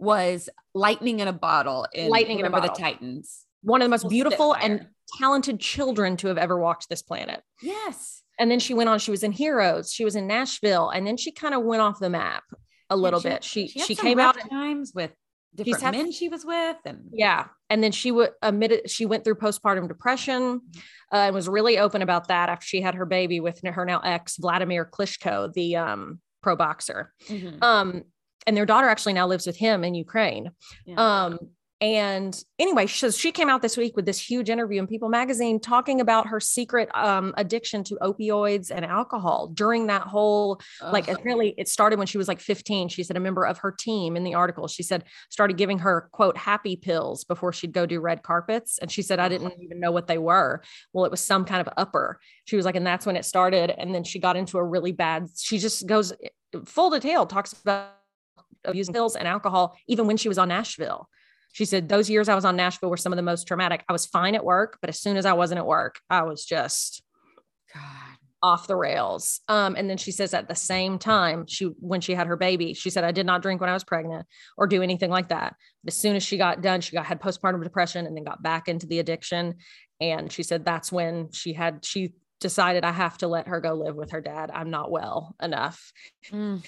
was lightning in a bottle in Lightning in a Remember bottle. the Titans. One of the most beautiful and talented children to have ever walked this planet Yes. and then she went on she was in heroes she was in nashville and then she kind of went off the map a little she- bit she she, some came out times with different had- men she was with, and Yeah. And then she would admitted she went through postpartum depression. uh, and was really open about that after she had her baby with her now ex Vladimir Klitschko, the um, pro boxer. Mhm. Um, and their daughter actually now lives with him in Ukraine. Yeah. Um, and anyway, so she came out this week with this huge interview in People Magazine talking about her secret um, addiction to opioids and alcohol during that whole like Ugh. apparently it started when she was like 15 she said a member of her team in the article she said started giving her quote happy pills before she'd go do red carpets. And she said i didn't even know what they were. Well it was some kind of upper. She was like and that's when it started. And then she got into a really bad she just goes full detail talks about using pills and alcohol even when she was on nashville she said those years i was on nashville were some of the most traumatic i was fine at work but as soon as i wasn't at work i was just God. off the rails. Um, and then she says at the same time, she when she had her baby, she said, I did not drink when I was pregnant or do anything like that. But as soon as she got done, she got had postpartum depression and then got back into the addiction. And she said that's when she had she decided I have to let her go live with her dad. I'm not well enough. Mm.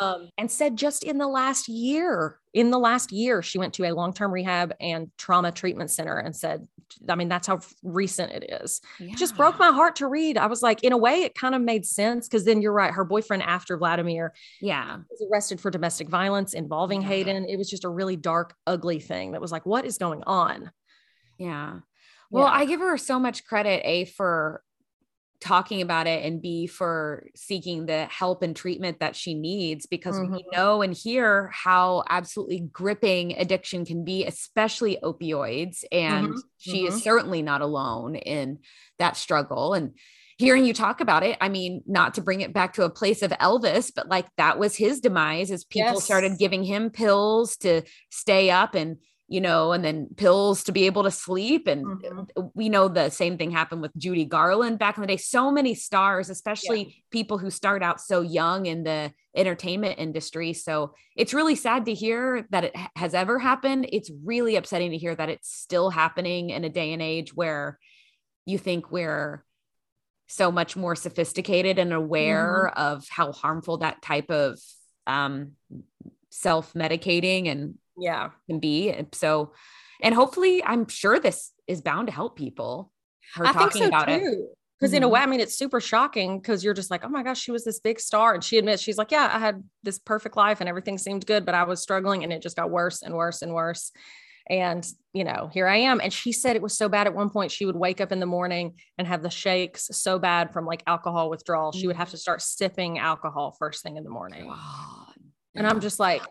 Um, and said just in the last year, in the last year, she went to a long-term rehab and trauma treatment center and said, I mean, that's how recent it is it just broke my heart to read. I was like, in a way, it kind of made sense because then you're right. Her boyfriend after Vladimir Yeah. was arrested for domestic violence involving Yeah. Hayden. It was just a really dark, ugly thing that was like, what is going on? Yeah. Well, Yeah. I give her so much credit, A, for talking about it, and B, for seeking the help and treatment that she needs because we Mhm. know and hear how absolutely gripping addiction can be, especially opioids. And Mhm. she Mhm. is certainly not alone in that struggle. And hearing you talk about it, I mean, not to bring it back to a place of Elvis, but like that was his demise as people started giving him pills to stay up and you know, and then pills to be able to sleep. And Mhm. we know the same thing happened with Judy Garland back in the day. So many stars, especially people who start out so young in the entertainment industry. So it's really sad to hear that it has ever happened. It's really upsetting to hear that it's still happening in a day and age where you think we're so much more sophisticated and aware of how harmful that type of um, self-medicating and Yeah. can be. And So, and hopefully, I'm sure this is bound to help people. Her I talking think so about it. too. Because in a Mhm. way, I mean, it's super shocking because you're just like, oh my gosh, she was this big star. And she admits, she's like, yeah, I had this perfect life and everything seemed good, but I was struggling and it just got worse and worse and worse. And, you know, here I am. And she said it was so bad at one point, she would wake up in the morning and have the shakes so bad from like alcohol withdrawal. She would have to start sipping alcohol first thing in the morning. And I'm just like,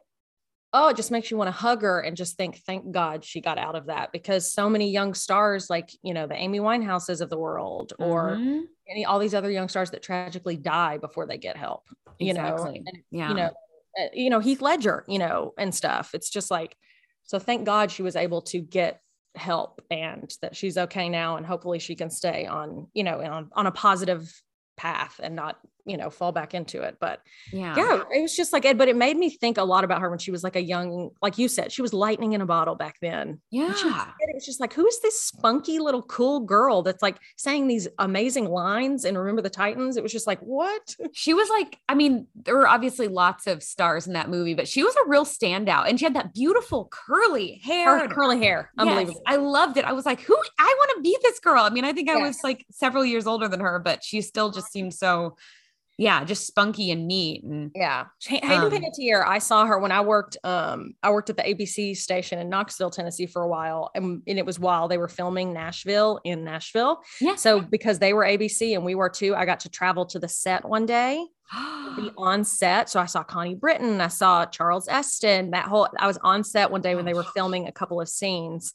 oh, it just makes you want to hug her and just think, thank God she got out of that because so many young stars, like, you know, the Amy Winehouses of the world or Mhm. any, all these other young stars that tragically die before they get help, you know, and, yeah. you know, uh, you know, Heath Ledger, you know, and stuff. It's just like, so thank God she was able to get help and that she's okay now. And hopefully she can stay on, you know, on, on a positive path and not, you know, fall back into it. But yeah. yeah, it was just like, but it made me think a lot about her when she was like a young, like you said, she was lightning in a bottle back then. Yeah. She it was just like, who is this spunky little cool girl that's like saying these amazing lines and remember the Titans? It was just like, what? She was like, I mean, there were obviously lots of stars in that movie, but she was a real standout. And she had that beautiful curly hair. Her curly hair. Yes, Unbelievable. I loved it. I was like, who I want to be this girl. I mean, I think I Yes. was like several years older than her, but she still just seemed so, yeah, just spunky and neat. And Yeah. Hayden Um, Panettiere, I saw her when I worked um I worked at the ABC station in Knoxville, Tennessee for a while. And, and it was while they were filming Nashville in Nashville. yeah. So because they were ABC and we were too, I got to travel to the set one day, be on set. So I saw Connie Britton, I saw Charles Esten, that whole I was on set one day when they were filming a couple of scenes.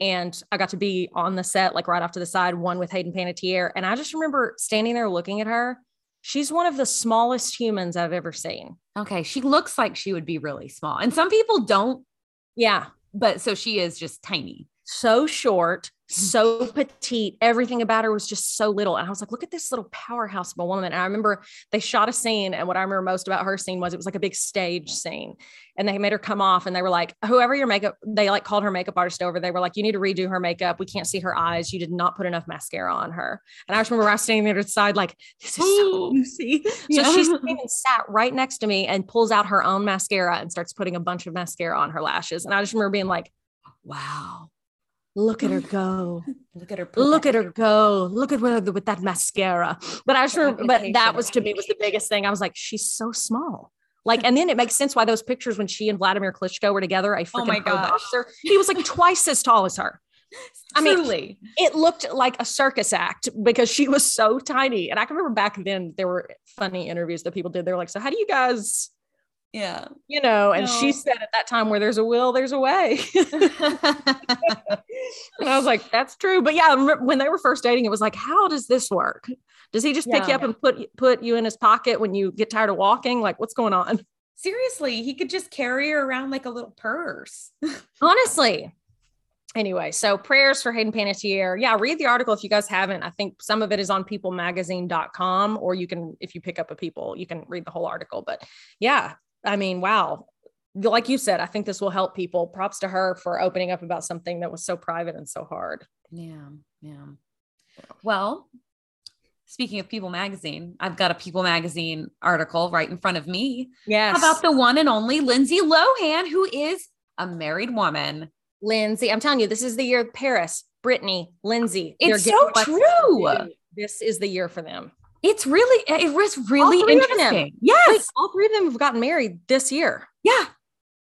And I got to be on the set, like right off to the side, one with Hayden Panettiere. And I just remember standing there looking at her. She's one of the smallest humans I've ever seen. okay. She looks like she would be really small. And some people don't, Yeah. but so she is just tiny. So short, mm-hmm. so petite. Everything about her was just so little. And I was like, look at this little powerhouse of a woman. And I remember they shot a scene. And what I remember most about her scene was it was like a big stage scene. And they made her come off and they were like, whoever your makeup, they like called her makeup artist over. They were like, you need to redo her makeup. We can't see her eyes. You did not put enough mascara on her. And I just remember I was standing there to the side, like, this is so juicy. So she came and sat right next to me and pulls out her own mascara and starts putting a bunch of mascara on her lashes. And I just remember being like, Wow. Look at her go. Look at her. Look at her go. Look at her with that mascara. But I The but that was to me was the biggest thing. I was like, she's so small. Like, and then it makes sense why those pictures when she and Vladimir Klitschko were together, a freaking Oh my gosh. boxer, he was like twice as tall as her. I mean, Truly. it looked like a circus act because she was so tiny. And I can remember back then there were funny interviews that people did. They were like, So how do you guys, yeah. you know? And she said at that time, where there's a will, there's a way. and I was like, That's true. But yeah, when they were first dating, it was like, How does this work? Does he just pick you up and put put you in his pocket when you get tired of walking? Like, what's going on? Seriously, he could just carry her around like a little purse. Honestly. Anyway, so prayers for Hayden Panettiere. Yeah, read the article if you guys haven't. I think some of it is on peoplemagazine.com, or you can, if you pick up a people, you can read the whole article. But yeah, I mean, wow. Like you said, I think this will help people. Props to her for opening up about something that was so private and so hard. Yeah, yeah. Well, speaking of People Magazine, I've got a People Magazine article right in front of me Yes. about the one and only Lindsay Lohan, who is a married woman. Lindsay? I'm telling you, this is the year of Paris, Brittany, Lindsay. It's so true. This is the year for them. It's really, it was really three of interesting. Wait, Yes. all three of them have gotten married this year. Yeah.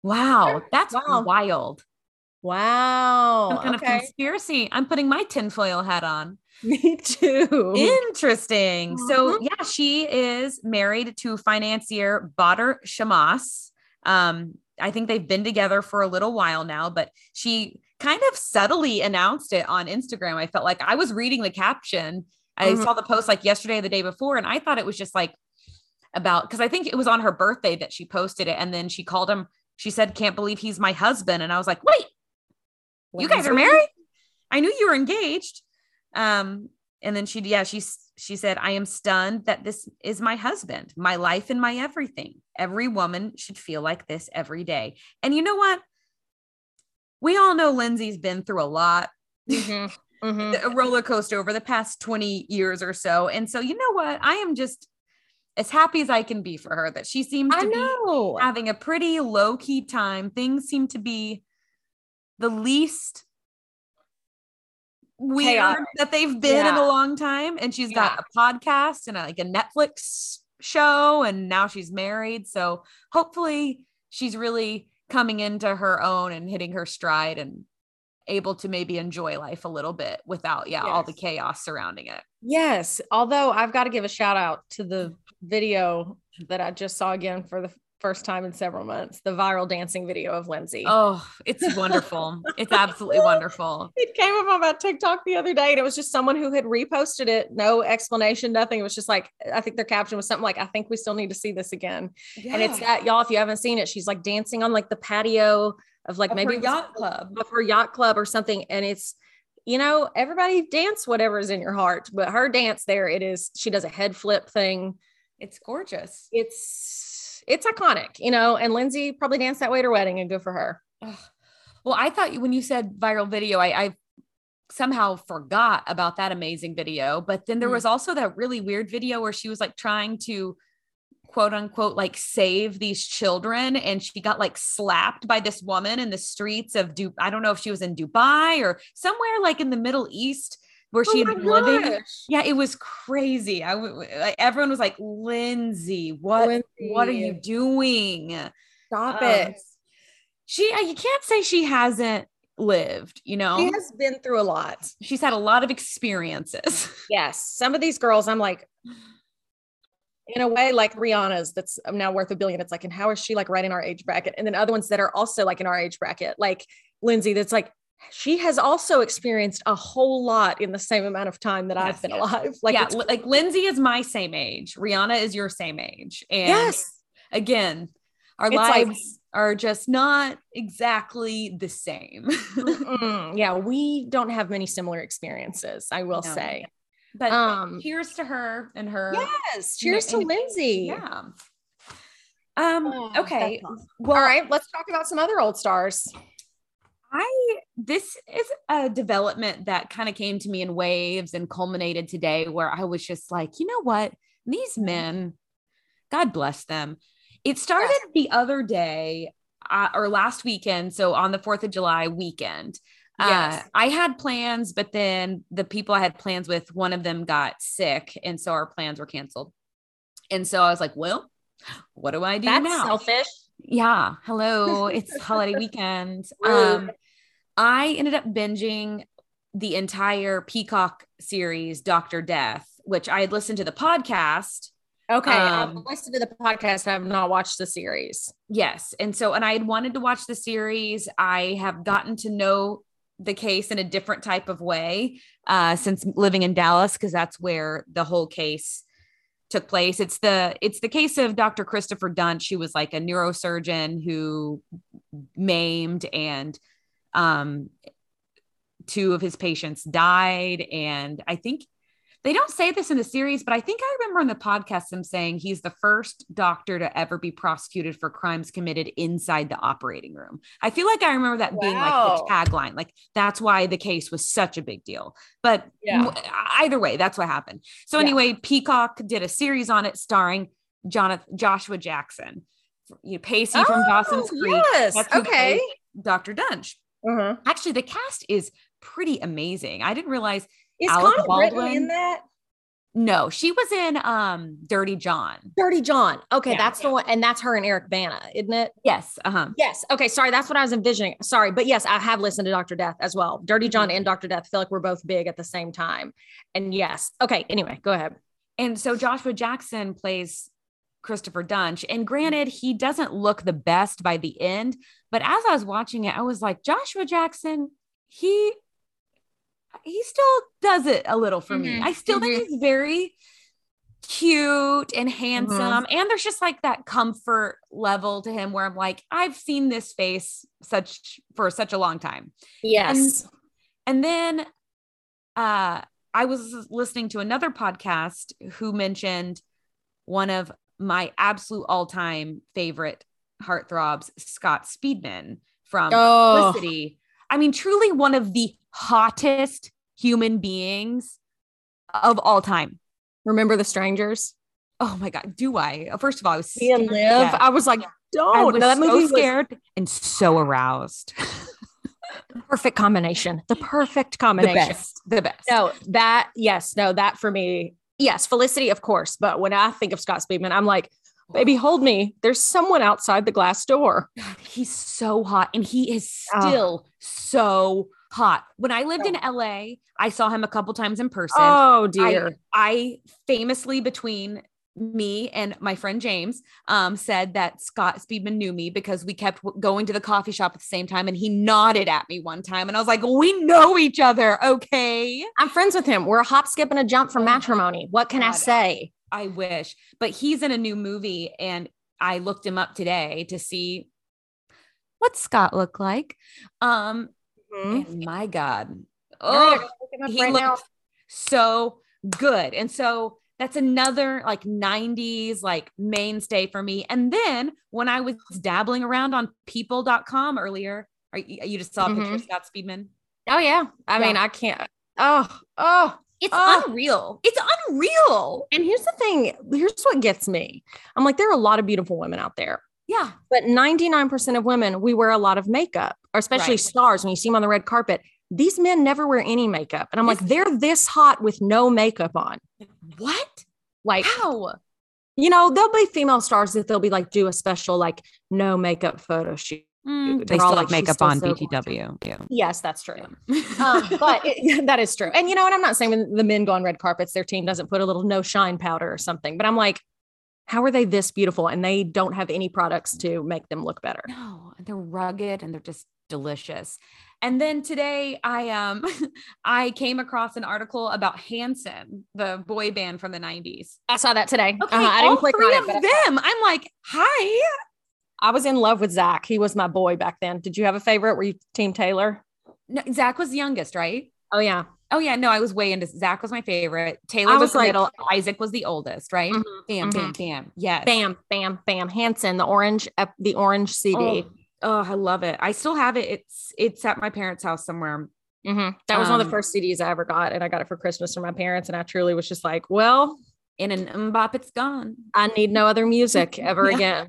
Wow. That's Wow. wild. Wow. Some kind okay. of conspiracy. I'm putting my tinfoil hat on. Me too. Interesting. So Mhm. yeah, she is married to financier Bader Shammas. Um, I think they've been together for a little while now, but she kind of subtly announced it on Instagram. I felt like I was reading the caption. I Mhm. saw the post like yesterday the day before, and I thought it was just like about because I think it was on her birthday that she posted it, and then she called him. She said, "Can't believe he's my husband," and I was like, "Wait, you guys are married? I knew you were engaged." Um, and then she, yeah, she she said, "I am stunned that this is my husband, my life and my everything. Every woman should feel like this every day." And you know what? We all know Lindsay's been through a lot, Mhm. Mhm. a roller coaster over the past 20 years or so. And so, you know what? I am just as happy as I can be for her that she seems to be know. having a pretty low key time. Things seem to be the least weird Chaotic. that they've been in a long time. And she's got a podcast and a, like a Netflix show, and now she's married. So hopefully she's really coming into her own and hitting her stride and able to maybe enjoy life a little bit without yeah all the chaos surrounding it Yes. Although I've got to give a shout out to the video that I just saw again for the first time in several months the viral dancing video of Lindsay. oh it's wonderful it's absolutely wonderful It came up on my TikTok the other day and it was just someone who had reposted it. No explanation, nothing. It was just like, I think their caption was something like, I think we still need to see this again. And it's that, y'all, if you haven't seen it, she's like dancing on like the patio of like Of maybe yacht club. of her yacht club or something. And it's, you know, everybody dance whatever is in your heart, but her dance there, it is, she does a head flip thing. it's gorgeous It's, it's iconic, you know, and Lindsay probably danced that way at her wedding and good for her. Ugh. Well, I thought you- when you said viral video, I, I somehow forgot about that amazing video. But then there Mm. was also that really weird video where she was like trying to quote unquote like save these children and she got like slapped by this woman in the streets of Du I don't know if she was in Dubai or somewhere like in the Middle East where she Oh had my been living. gosh. Yeah, it was crazy. I w- w- like, everyone was like, "Lindsay, what what are you doing?" Stop Um, it. she uh, you can't say she hasn't lived you know She has been through a lot. she's had a lot of experiences Yes. Some of these girls, I'm like, in a way, like Rihanna's that's now worth a billion. It's like, and how is she like right in our age bracket? And then other ones that are also like in our age bracket, like Lindsay, that's like, she has also experienced a whole lot in the same amount of time that I've been yes. alive. Like, yeah like lindsay is my same age rihanna is your same age and yes. again our It's like- lives are just not exactly the same yeah, we don't have many similar experiences, I will No. say. But Um, cheers to her and her Yes. Cheers to and- Lindsay. yeah um Oh, okay awesome. well All right, let's talk about some other old stars. I this is a development that kind of came to me in waves and culminated today where I was just like, you know what? These men, God bless them. It started the other day uh, or last weekend, so on the 4th of July weekend. Uh, I had plans, but then the people I had plans with, one of them got sick, and so our plans were canceled. And so I was like, "Well, what do I do That's now?" selfish. Yeah. Hello. It's holiday weekend. Um, I ended up binging the entire Peacock series, Doctor Death, which I had listened to the podcast. Okay, Um, I've listened to the podcast. I have not watched the series. Yes. And so, and I had wanted to watch the series. I have gotten to know the case in a different type of way uh, since living in Dallas, because that's where the whole case took place. It's the it's the case of Dr. Christopher Duntsch, who was like a neurosurgeon who maimed and um two of his patients died. And I think they don't say this in the series, but I think I remember in the podcast them saying he's the first doctor to ever be prosecuted for crimes committed inside the operating room. I feel like I remember that being like Wow. the tagline. Like that's why the case was such a big deal. But Yeah. either way, that's what happened. So Yeah. anyway, Peacock did a series on it starring Jonathan Joshua Jackson, you Pacey from Dawson's Creek. Oh, Yes. Okay. Dr. Duntsch. Uh-huh. Actually, the cast is pretty amazing. I didn't realize Is Alec Connie Baldwin? Britton in that? no, she was in um Dirty John. Dirty John. Okay, Yeah. that's the one, and that's her and Eric Bana, isn't it? Yes. Uh-huh. Yes. Okay. Sorry, that's what I was envisioning. Sorry, but yes, I have listened to Doctor Death as well. Dirty John and Doctor Death feel like we're both big at the same time. And yes. Okay. Anyway, go ahead. And so Joshua Jackson plays Christopher Duntsch. And granted, he doesn't look the best by the end, but as I was watching it, I was like, Joshua Jackson, he he still does it a little for me. Mhm. I still think he's very cute and handsome. Mm-hmm. And there's just like that comfort level to him where I'm like, I've seen this face such for such a long time. Yes. And then uh, I was listening to another podcast who mentioned one of my absolute all time favorite heartthrobs, Scott Speedman from Oh. Felicity. I mean, truly one of the hottest human beings of all time. Remember the strangers? Oh my God, do I? First of all, I was scared live. death. I was like, don't. I was No, that so movie was scared and so aroused. the perfect combination. The perfect combination. the best, the best. No, that yes, no, that for me, yes, Felicity, of course. But when I think of Scott Speedman, I'm like, baby, hold me. There's someone outside the glass door. He's so hot and he is Oh. still so hot. When I lived in LA, I saw him a couple times in person. Oh dear. I famously between me and my friend James um, said that Scott Speedman knew me because we kept w- going to the coffee shop at the same time and he nodded at me one time and I was like, we know each other. Okay. I'm friends with him. We're a hop, skip, and a jump from Oh, matrimony. What can I say? I wish, but he's in a new movie and I looked him up today to see what Scott looked like. Um, Mm-hmm. and my God, oh, he looked so good. And so that's another like 90s like mainstay for me. And then when I was dabbling around on people.com earlier, are you, you just saw a picture of mm-hmm. Scott Speedman? Oh yeah. I Yeah. mean, I can't. Oh, oh. It's Oh. unreal. It's unreal. And here's the thing. Here's what gets me. I'm like, there are a lot of beautiful women out there. Yeah. But 99% of women, we wear a lot of makeup, or especially Right. stars when you see them on the red carpet. These men never wear any makeup. And I'm like, they're this hot with no makeup on. What? Like, How? you know, there'll be female stars that they'll be like, do a special, like, no makeup photo shoot. Mm, They're all like, "She's still so BTW. Yeah. Yes, that's true. um, but it, that is true. And, you know, what? I'm not saying when the men go on red carpets, their team doesn't put a little no shine powder or something, but I'm like, how are they this beautiful and they don't have any products to make them look better? No, they're rugged and they're just delicious. And then today I um I came across an article about Hanson, the boy band from the 90s. I saw that today. Okay, Uh-huh, I didn't click three on of it. I them. I'm like, hi. I was in love with Zach. He was my boy back then. Did you have a favorite? Were you Team Taylor? No, Zach was the youngest, right? Oh yeah. Oh yeah, no, I was way into Zach was my favorite. Taylor I was, was the like- middle. Isaac was the oldest, right? Mhm, Bam, bam, bam. Yes. Bam, bam, bam. Hanson, the orange, the orange CD. Oh, oh, I love it. I still have it. It's it's at my parents' house somewhere. Mhm. That was one of Um, the first CDs I ever got, and I got it for Christmas from my parents. And I truly was just like, well, In an MMMBop, it's gone. I need no other music ever Yeah. again.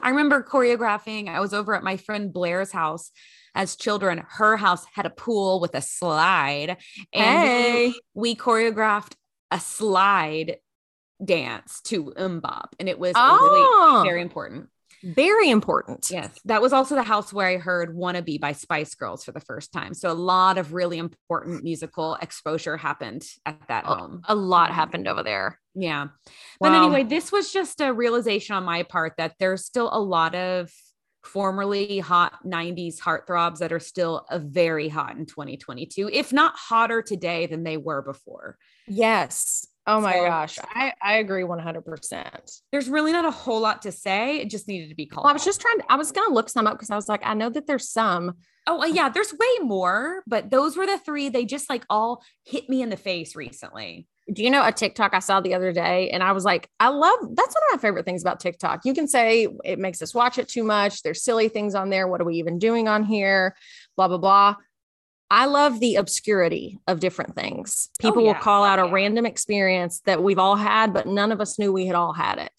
I remember choreographing. I was over at my friend Blair's house as children. Her house had a pool with a slide, and Hey. we, choreographed a slide dance to MMMBop, and it was Oh. really ah. very important. Very important. Yes, that was also the house where I heard "Wannabe" by Spice Girls for the first time. So a lot of really important musical exposure happened at that home. A lot happened over there. Yeah. But anyway, this was just a realization on my part that there's still a lot of formerly hot 90s heartthrobs that are still a very hot in 2022, if not hotter today than they were before. Yes. Oh my So- gosh. I, I agree 100%. There's really not a whole lot to say. It just needed to be called. Well, I was just trying to, I was going to look some up because I was like, I know that there's some. Oh, uh, yeah, there's way more, but those were the three. They just like all hit me in the face recently. Do you know a TikTok I saw the other day? And I was like, I love that's one of my favorite things about TikTok. You can say it makes us watch it too much. There's silly things on there. What are we even doing on here? Blah, blah, blah. I love the obscurity of different things. Oh, People will yeah. call out a Yeah. random experience that we've all had, but none of us knew we had all had it.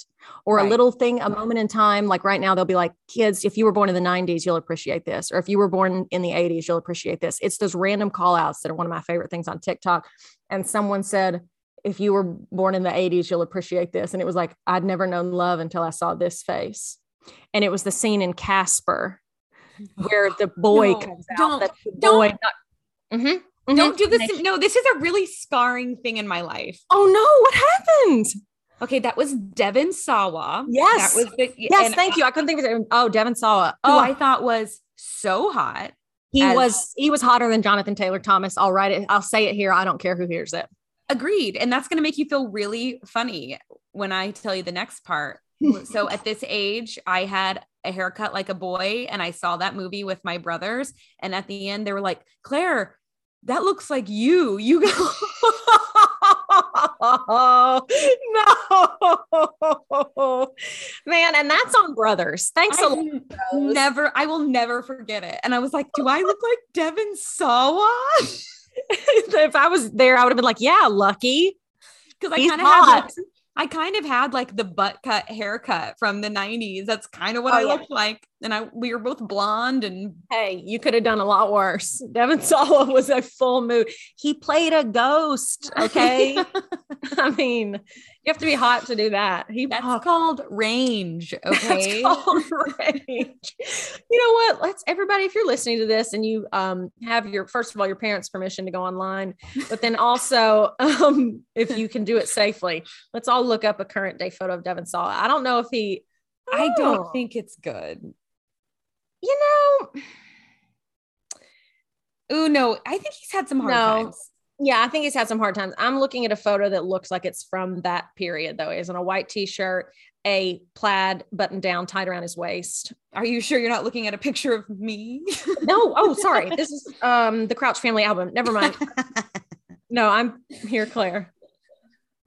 Or a little thing, a moment in time. Like right now, they'll be like, kids, if you were born in the 90s, you'll appreciate this. Or if you were born in the 80s, you'll appreciate this. It's those random call outs that are one of my favorite things on TikTok. And someone said, if you were born in the 80s, you'll appreciate this. And it was like, I'd never known love until I saw this face. And it was the scene in Casper where the boy No, comes out. don't- the don't- boy not- Mhm, mhm. Don't do this. No, this is a really scarring thing in my life. Oh no, what happened? Okay, that was Devon Sawa. Yes. That was the Yes, thank you. I couldn't think of it. Oh, Devin saw it. Who Oh, I thought was so hot. he as- was he was hotter than Jonathan Taylor Thomas. I'll write it. I'll say it here. I don't care who hears it. Agreed. And that's going to make you feel really funny when I tell you the next part. so at this age, I had a haircut like a boy, and I saw that movie with my brothers. And at the end, they were like, Claire, that looks like you. You go. no, man, and that's on Brothers. Thanks a lot. Never, I will never forget it. And I was like, do I look like Devon Sawa? if I was there, I would have been like, "Yeah, lucky." Because I kind of had like, I kind of had like the butt cut haircut from the 90s. That's kind of what Oh, I yeah. looked like. And I we were both blonde and Hey, you could have done a lot worse. Devon Sawa was a full mood. He played a ghost. Okay, I mean, you have to be hot to do that. He that's oh, called range. Okay. That's called range. You know what? Let's everybody, if you're listening to this and you um have your first of all your parents' permission to go online, but then also um if you can do it safely, let's all look up a current day photo of Devon Sawa. I don't know if he I Oh. don't think it's good. you know, Oh no, I think he's had some hard No. times. Yeah, I think he's had some hard times. I'm looking at a photo that looks like it's from that period though. He's in a white t-shirt, a plaid button down tied around his waist. Are you sure you're not looking at a picture of me? No, oh sorry. This is um the Crouch Family album. Never mind. No, I'm here, Claire.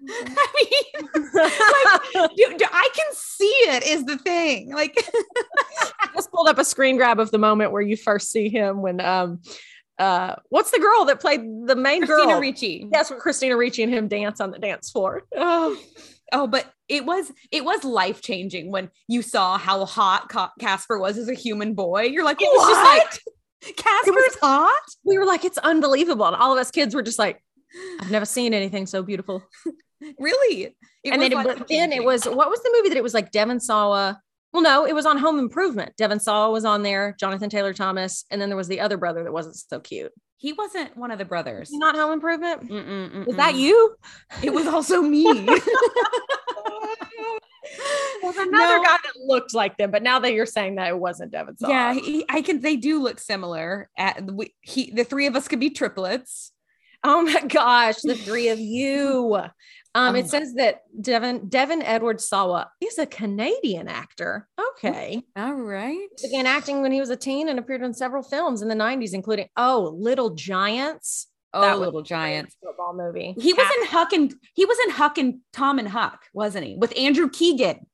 I mean, like, dude, I can see it is the thing. Like, I just pulled up a screen grab of the moment where you first see him when um uh what's the girl that played the main Christina girl? Christina Ricci. Yes, when Christina Ricci and him dance on the dance floor. Oh, Oh, but it was it was life changing when you saw how hot Ca- Casper was as a human boy. You're like, it was just like Casper's hot. we were like, it's unbelievable. And all of us kids were just like, I've never seen anything so beautiful. Really? It and then, it, then it was what was the movie that it was like Devon Sawa? Well, no, it was on Home Improvement. Devon Sawa was on there, Jonathan Taylor Thomas, and then there was the other brother that wasn't so cute. he wasn't one of the brothers. Not Home Improvement. Mm-mm, Was that you? It was also me. There's another No. guy that looked like them, but now that you're saying that it wasn't Devon Sawa. yeah, he, I can. They do look similar. At we, he, the three of us could be triplets. Oh my gosh, the three of you. Um, Oh it says that Devon Devon Edward Sawa is a Canadian actor. Okay. All right. He began acting when he was a teen and appeared in several films in the 90s, including oh, Little Giants. Oh, That little giants. Football movie. He was in Huck and he was in Huck and Tom and Huck, wasn't he? With Andrew Keegan.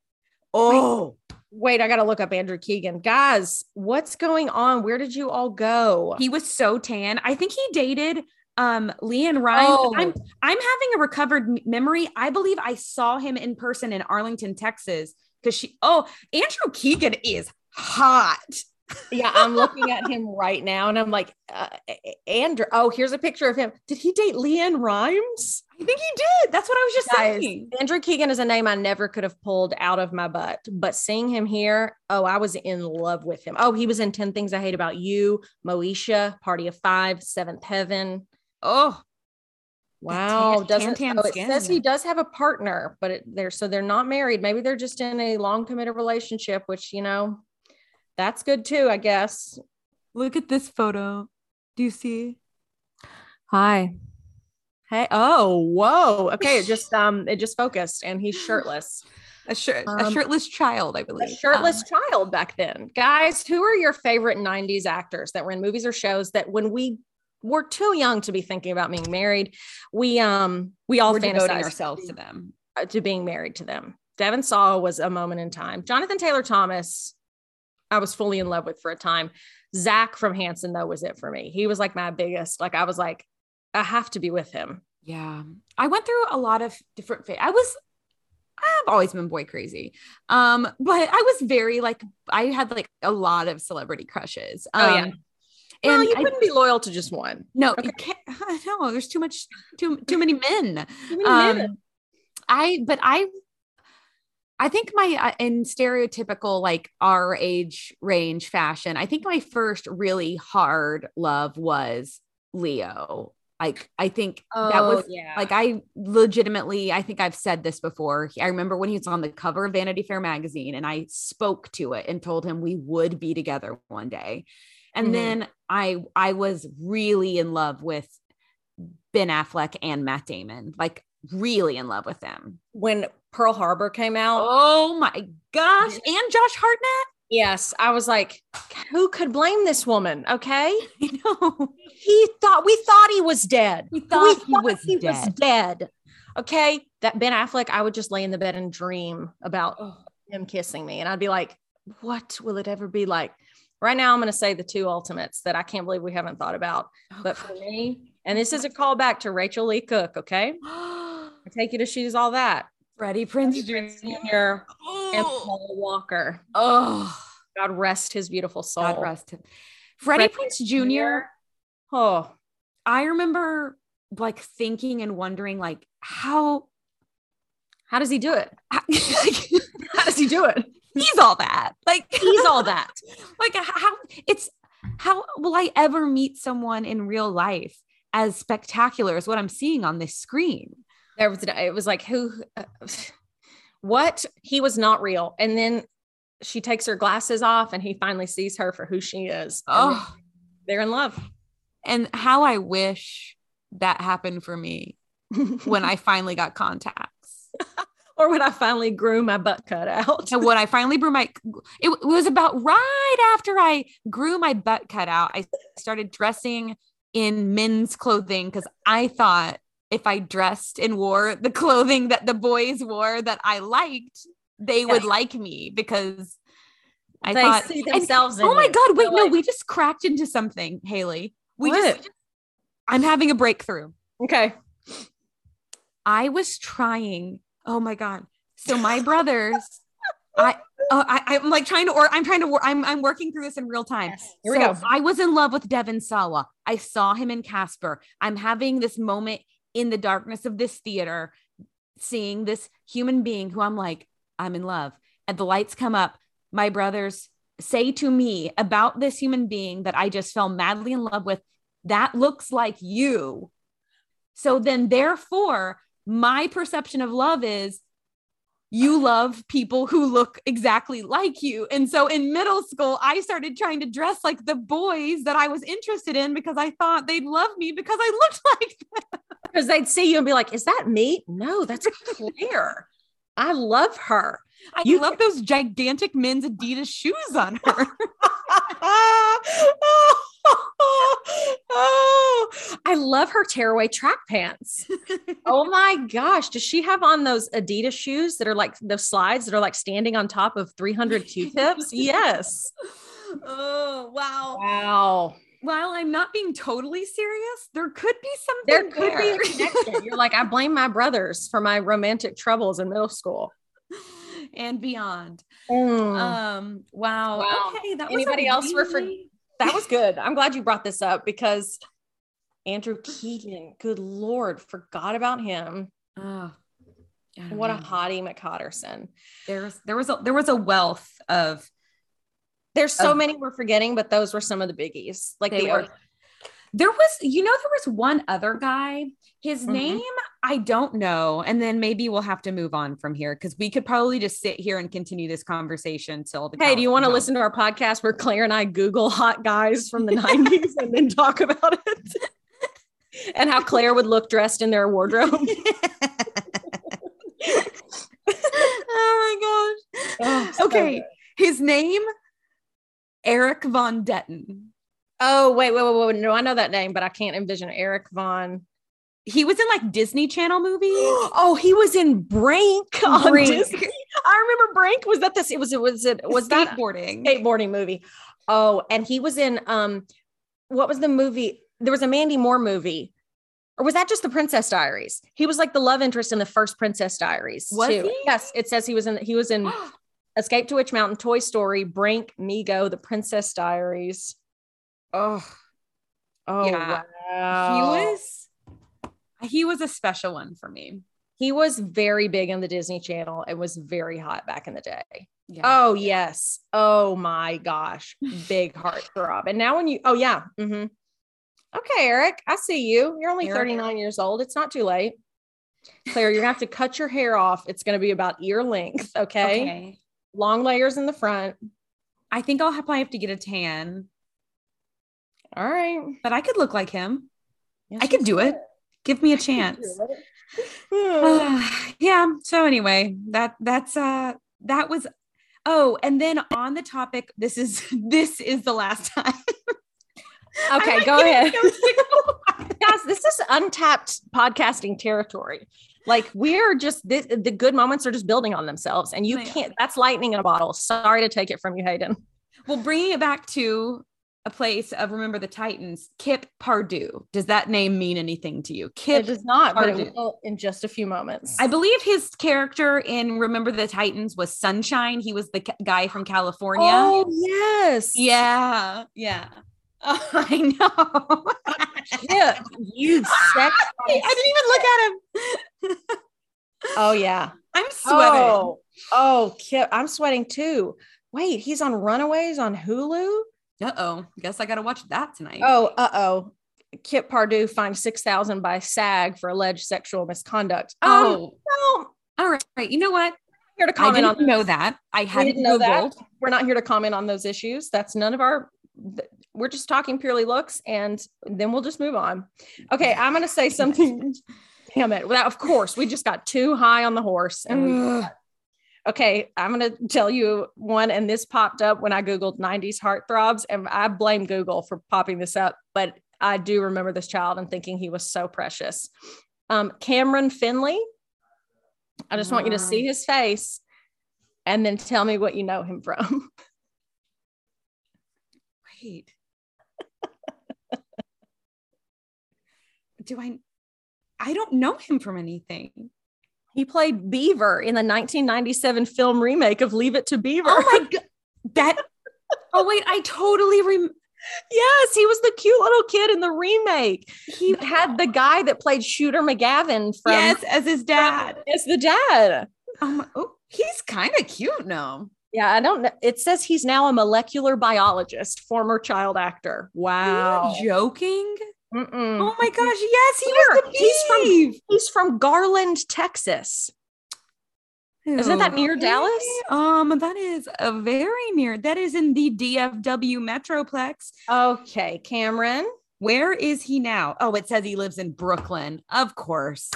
Oh, wait, I gotta look up Andrew Keegan. Guys, what's going on? Where did you all go? He was so tan. I think he dated um Leanne Ryan. Oh. I'm I'm having a recovered memory. I believe I saw him in person in Arlington, Texas because she oh Andrew Keegan is hot. Yeah, I'm looking at him right now and I'm like, uh, Andrew. Oh, here's a picture of him. Did he date LeAnn Rimes? I think he did. That's what I was just Guys, saying. Andrew Keegan is a name I never could have pulled out of my butt, but seeing him here, oh, I was in love with him. Oh, he was in 10 Things I Hate About You, Moesha, Party of Five, Seventh Heaven. Oh, Wow, tan- doesn't tan oh, it skin. says he does have a partner, but it, they're so they're not married. Maybe they're just in a long committed relationship, which you know, that's good too, I guess. look at this photo. Do you see? Hi. Hey. Oh, whoa. Okay, it just um it just focused and he's shirtless. A shirt, a Um, shirtless child, I believe. A shirtless Um, child back then. Guys, who are your favorite 90s actors that were in movies or shows that when we were too young to be thinking about being married, we um we all we're devoting fantasized ourselves to them. uh, to being married to them. Devon Sawa was a moment in time. Jonathan Taylor Thomas, I was fully in love with for a time. Zach from Hanson, though, was it for me. He was like my biggest. Like I was like, I have to be with him. Yeah. I went through a lot of different fa- I was I've always been boy crazy. Um, but I was very like I had like a lot of celebrity crushes. Um, Oh, yeah. And no, you I- couldn't be loyal to just one. no, Okay. you can't know there's too much too too many men. Too many men. Um, I but I I think my uh, in stereotypical like our age range fashion, I think my first really hard love was Leo. Like I think that was Oh, yeah. like I legitimately, I think I've said this before. I remember when he was on the cover of Vanity Fair magazine and I spoke to it and told him we would be together one day. And Mhm. then I I was really in love with Ben Affleck and Matt Damon. Like really in love with them. when Pearl Harbor came out, Oh my gosh. And Josh Hartnett. yes, I was like, who could blame this woman? Okay. I know. He thought we thought he was dead. We thought he was he dead. was dead. Okay. That Ben Affleck, I would just lay in the bed and dream about him kissing me. And I'd be like, what will it ever be like? Right now, I'm going to say the two ultimates that I can't believe we haven't thought about. But for me, and this is a callback to Rachael Leigh Cook. Okay. I take you to She's All That. Freddie Prinze Jr. And Oh, Paul Walker. oh, God rest his beautiful soul. God rest him. Freddie Freddie Prinze Jr. Oh, I remember like thinking and wondering like how how does he do it? he's How does he do it? All that. Like He's all that. like how it's how will I ever meet someone in real life as spectacular as what I'm seeing on this screen? There was it was like who, uh, what? He was not real, and then she takes her glasses off, and he finally sees her for who she is. Oh, they're in love. and how I wish that happened for me when I finally got contacts. Or when I finally grew my butt cut out. And when I finally grew my, it, it was about right after I grew my butt cut out. I started dressing in men's clothing because I thought if I dressed and wore the clothing that the boys wore that I liked, they would like me because I they thought. see and- themselves. in oh my. God! Wait, no, like, we just cracked into something, Haley. We What? just. I'm having a breakthrough. okay. I was trying. Oh my god! So my brothers, I, uh, I, I'm like trying to, or I'm trying to, I'm, I'm working through this in real time. Here we go. I was in love with Devon Sawa. I saw him in Casper. I'm having this moment in the darkness of this theater, seeing this human being who I'm like, I'm in love. And the lights come up. My brothers say to me about this human being that I just fell madly in love with, that looks like you. So then, therefore, my perception of love is you love people who look exactly like you. And so in middle school, I started trying to dress like the boys that I was interested in because I thought they'd love me because I looked like them. Because they'd see you and be like, "Is that me?" No, that's Claire. I love her. I You- love those gigantic men's Adidas shoes on her. oh, I love her tearaway track pants. oh my gosh. Does she have on those Adidas shoes that are like those slides that are like standing on top of 300 Q tips? yes. oh, wow. Wow. While I'm not being totally serious, there could be something There could be a there. connection. You're like, I blame my brothers for my romantic troubles in middle school. and beyond. Mm. Um, wow. Wow. Okay, that was Anybody a else really- that was good. I'm glad you brought this up because Andrew Keegan, good lord, forgot about him. Oh, What a know. hottie McCotterson. There's there was a there was a wealth of There's so Of- many we're forgetting, but those were some of the biggies. Like They the were. There was, you know, there was one other guy. His Mhm. name, I don't know. And then maybe we'll have to move on from here because we could probably just sit here and continue this conversation till the. Hey, do you want to listen to our podcast where Claire and I Google hot guys from the 90s and then talk about it? and how Claire would look dressed in their wardrobe. oh my Oh, gosh. so okay. good. His name, Erik von Detten. Oh, wait, wait, wait, wait. No, I know that name, but I can't envision Erik von. He was in like Disney Channel movies. oh, he was in Brink on Brink. Disney. I remember Brink. Was that this? It was, it was, it was that skateboarding. skateboarding movie. Oh, and he was in um what was the movie? There was a Mandy Moore movie. Or was that just the Princess Diaries? He was like the love interest in the first Princess Diaries. Was too. he? Yes, it says he was in he was in Escape to Witch Mountain, Toy Story, Brink, Migo, The Princess Diaries. Oh, oh Yeah. wow. he was he was a special one for me. he was very big on the Disney Channel. It was very hot back in the day. Yeah. Oh yes. Oh my gosh. Big heartthrob. And now when you oh yeah. Mm-hmm. Okay, Erik, I see you. You're only Erik. 39 years old. It's not too late. Claire, you're gonna have to cut your hair off. It's gonna be about ear length. Okay. okay. Long layers in the front. I think I'll probably have to get a tan, All right. but I could look like him. Yes, I could do it. Give me a chance. yeah. So anyway, that that's uh that was oh, and then on the topic, this is this is the last time. okay, go ahead. so sick of- Guys, this is untapped podcasting territory. Like we're just this, the good moments are just building on themselves, and you can't. That's lightning in a bottle. Sorry to take it from you, Hayden. well, bringing it back to a place of remember the Titans, Kip Pardue. Does that name mean anything to you? It Kip does not, but it will in just a few moments. I believe his character in Remember the Titans was Sunshine. He was the ca- guy from California. Oh yes, Yeah, yeah. Oh, I know. yeah. You sex. I didn't even look at him. Oh yeah. I'm sweating. Oh, oh, Kip, I'm sweating too. Wait, he's on Runaways on Hulu. Uh oh. Guess I got to watch that tonight. Oh, uh oh. Kip Pardue fined six thousand by SAG for alleged sexual misconduct. Um, Oh. well, all right. Right. You know what? here to I comment didn't on know that. I hadn't didn't know that. We're not here to comment on those issues. That's none of our. We're just talking purely looks, and then we'll just move on. Okay, I'm going to say something. Damn it! Well, of course, we just got too high on the horse, and we. Okay, I'm going to tell you one, and this popped up when I googled '90s heartthrobs, and I blame Google for popping this up, but I do remember this child and thinking he was so precious. Um, Cameron Finley. I just want you to see his face, and then tell me what you know him from. Wait. Do I? I don't know him from anything. He played Beaver in the 1997 film remake of Leave It to Beaver. Oh my god. That. Oh wait, I totally rem. yes, he was the cute little kid in the remake. He had the guy that played Shooter McGavin from yes, as his dad. As the dad. Oh, my, oh he's kind of cute now. Yeah, I don't know. It says he's now a molecular biologist, former child actor. Wow. Joking? Mm-mm. Oh my gosh, yes, he Here, was the he's from- He's from Garland, Texas. Isn't that near. Dallas? Um, that is a very near. That is in the DFW Metroplex. Okay, Cameron. Where is he now? Oh, it says he lives in Brooklyn. Of course.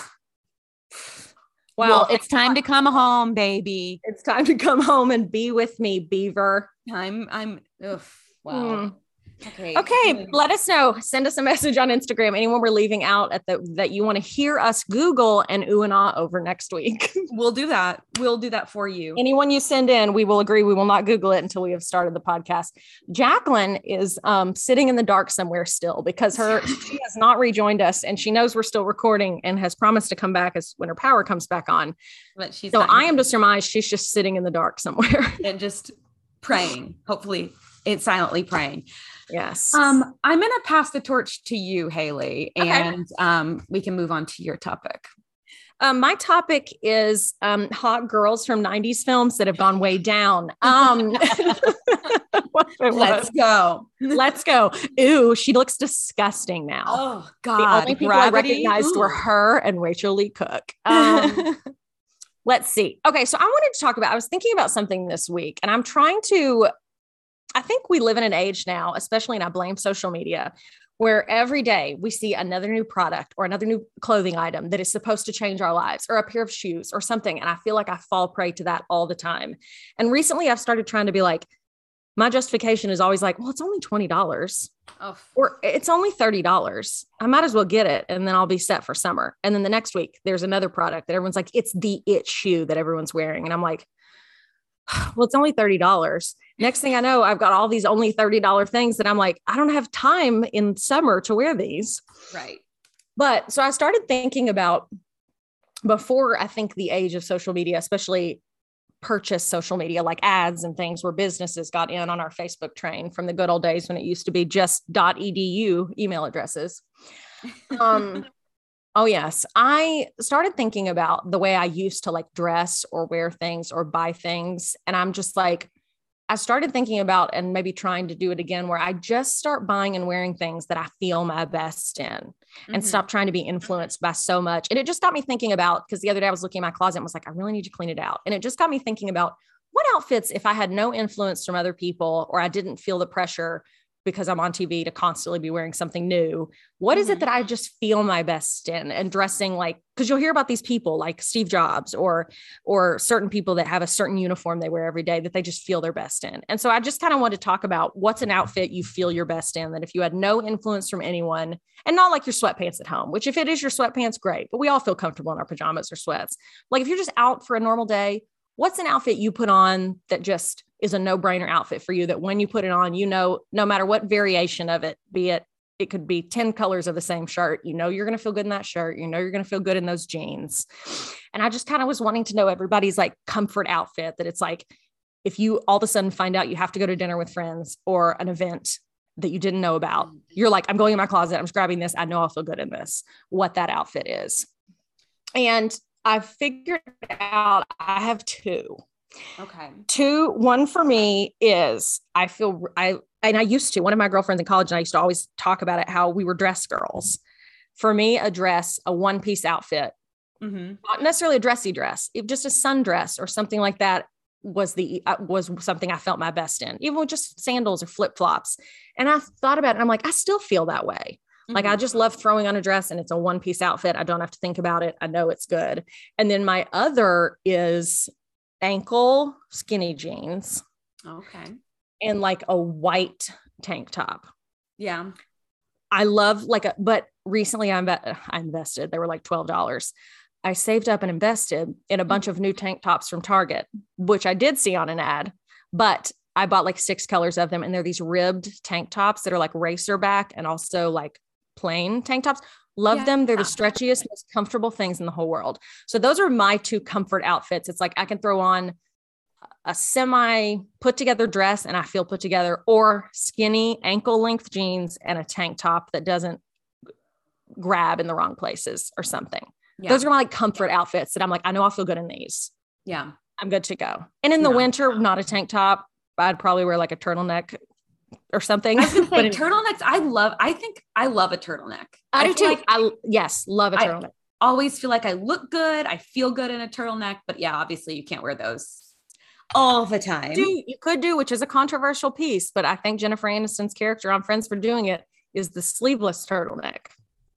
Well, Well, it's time to come home, baby. it's time to come home and be with me, Beaver. I'm I'm ugh, wow. Mm. Okay. Okay, let us know. Send us a message on Instagram. Anyone we're leaving out at the that you want to hear us Google and ooh and ah over next week. We'll do that. We'll do that for you. Anyone you send in, we will agree we will not Google it until we have started the podcast. Jacqueline is um, sitting in the dark somewhere still because her she has not rejoined us and she knows we're still recording and has promised to come back as when her power comes back on. But she's So I am to surmise she's just sitting in the dark somewhere. and just praying. Hopefully, it's silently praying. Yes. Um, I'm gonna pass the torch to you, Haley, Okay. and um, we can move on to your topic. Um, my topic is um, hot girls from 90s films that have gone way down. Um, Let's go. Let's go. Ooh, she looks disgusting now. Oh God. the only people Gravity? I recognized were her and Rachael Leigh Cook. Um, let's see. Okay, so I wanted to talk about, I was thinking about something this week, and I'm trying to, I think we live in an age now, especially, and I blame social media, where every day we see another new product or another new clothing item that is supposed to change our lives, or a pair of shoes or something. And I feel like I fall prey to that all the time. And recently I've started trying to be like, my justification is always like, well, it's only $20 Oh, or it's only $30. I might as well get it and then I'll be set for summer. And then the next week, there's another product that everyone's like, it's the it shoe that everyone's wearing. And I'm like, well, it's only $30. Next thing I know, I've got all these only $30 things that I'm like, I don't have time in summer to wear these. right. But so I started thinking about before I think the age of social media, especially purchase social media like ads and things where businesses got in on our Facebook train from the good old days when it used to be just .edu email addresses. Um oh yes, I started thinking about the way I used to like dress or wear things or buy things and I'm just like I started thinking about and maybe trying to do it again where I just start buying and wearing things that I feel my best in and Mhm. stop trying to be influenced by so much. And it just got me thinking about because the other day I was looking in my closet and was like, I really need to clean it out. And it just got me thinking about what outfits, if I had no influence from other people or I didn't feel the pressure because I'm on TV to constantly be wearing something new, what is Mhm. it that I just feel my best in and dressing like because you'll hear about these people like Steve Jobs or or certain people that have a certain uniform they wear every day that they just feel their best in. And so I just kind of want to talk about what's an outfit you feel your best in that if you had no influence from anyone and not like your sweatpants at home, which if it is your sweatpants, great, but we all feel comfortable in our pajamas or sweats. Like if you're just out for a normal day, what's an outfit you put on that just is a no-brainer outfit for you that when you put it on, you know, no matter what variation of it, be it it could be 10 colors of the same shirt. You know, you're going to feel good in that shirt. You know, you're going to feel good in those jeans. And I just kind of was wanting to know everybody's like comfort outfit that it's like, if you all of a sudden find out you have to go to dinner with friends or an event that you didn't know about, you're like, I'm going in my closet. I'm just grabbing this. I know I'll feel good in this, what that outfit is. And I figured out I have two Okay. two one for me is i feel i and i used to one of my girlfriends in college and i used to always talk about it how we were dress girls for me a dress a one piece outfit Mm-hmm. not necessarily a dressy dress if just a sundress or something like that was the uh, was something i felt my best in even with just sandals or flip-flops and i thought about it and i'm like i still feel that way like I just love throwing on a dress and it's a one piece outfit. I don't have to think about it. I know it's good. And then my other is ankle skinny jeans Okay. and like a white tank top. Yeah. I love like a, but recently I, inve- I invested, they were like $12. I saved up and invested in a bunch of new tank tops from Target, which I did see on an ad, but I bought like six colors of them. And they're these ribbed tank tops that are like racer back and also like plain tank tops. Love Yeah. them. They're the stretchiest, most comfortable things in the whole world. So those are my two comfort outfits. It's like I can throw on a semi put together dress and I feel put together, or skinny ankle length jeans and a tank top that doesn't grab in the wrong places or something. Yeah. Those are my like comfort outfits that I'm like, I know I'll feel good in these. yeah. I'm good to go. And in the Yeah. winter, not a tank top. I'd probably wear like a turtleneck or something. I was gonna say But turtlenecks. I love. I think I love a turtleneck. I do too. like I yes, love a turtleneck. always feel like I look good. I feel good in a turtleneck. But yeah, obviously you can't wear those all the time. do you could do, which is a controversial piece, but I think Jennifer Aniston's character on Friends for doing it is the sleeveless turtleneck.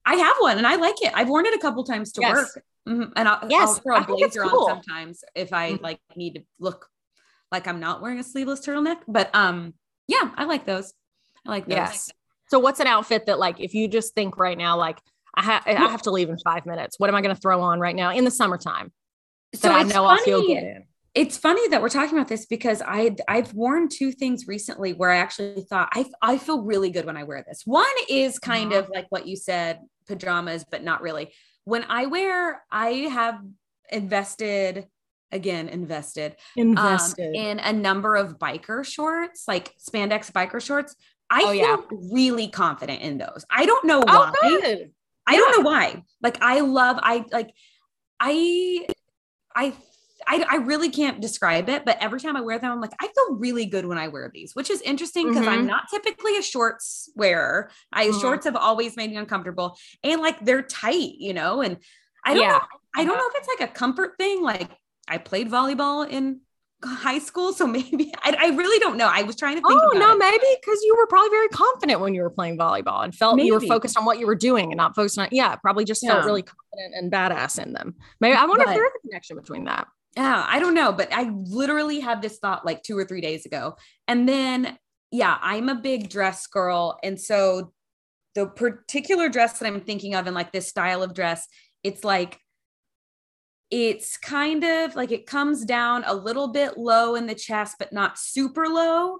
I have one and I like it. I've worn it a couple times to Yes. work. Mhm. And I'll, Yes, I'll throw I a blazer cool. on sometimes if I Mhm. like need to look like I'm not wearing a sleeveless turtleneck. But um, yeah, I like those. I like those. Yes. So what's an outfit that like if you just think right now like I, ha- I have to leave in five minutes. What am I going to throw on right now in the summertime So I know I'll feel funny- good in? It's funny that we're talking about this because I I've worn two things recently where I actually thought I I feel really good when I wear this. One is kind uh-huh. of like what you said, pajamas, but not really. When I wear, I have invested again invested um, in a number of biker shorts, like spandex biker shorts. I Oh, feel yeah. really confident in those. I don't know oh, why. good. I don't know why. Like I love I like I I I, I really can't describe it, but every time I wear them, I'm like, I feel really good when I wear these, which is interesting because I'm Mhm. not typically a shorts wearer. I Mhm. shorts have always made me uncomfortable and like they're tight, you know, and I don't Yeah. know. I don't know if it's like a comfort thing. Like I played volleyball in high school, so maybe I, I really don't know. I was trying to think. Oh no, it. maybe because you were probably very confident when you were playing volleyball and felt you were focused on what you were doing and not focused on. Yeah, probably just Yeah. felt really confident and badass in them. Maybe I wonder But- if there is a connection between that. Yeah, I don't know, but I literally had this thought like two or three days ago. And then, yeah, I'm a big dress girl. And so the particular dress that I'm thinking of and like this style of dress, it's like, it's kind of like it comes down a little bit low in the chest, but not super low.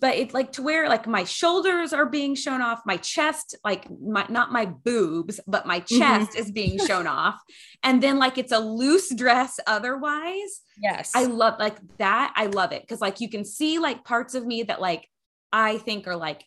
But it's like to where like my shoulders are being shown off, my chest, like my not my boobs, but my chest is being shown off. And then like it's a loose dress otherwise. Yes, I love like that. I love it because like you can see like parts of me that like I think are like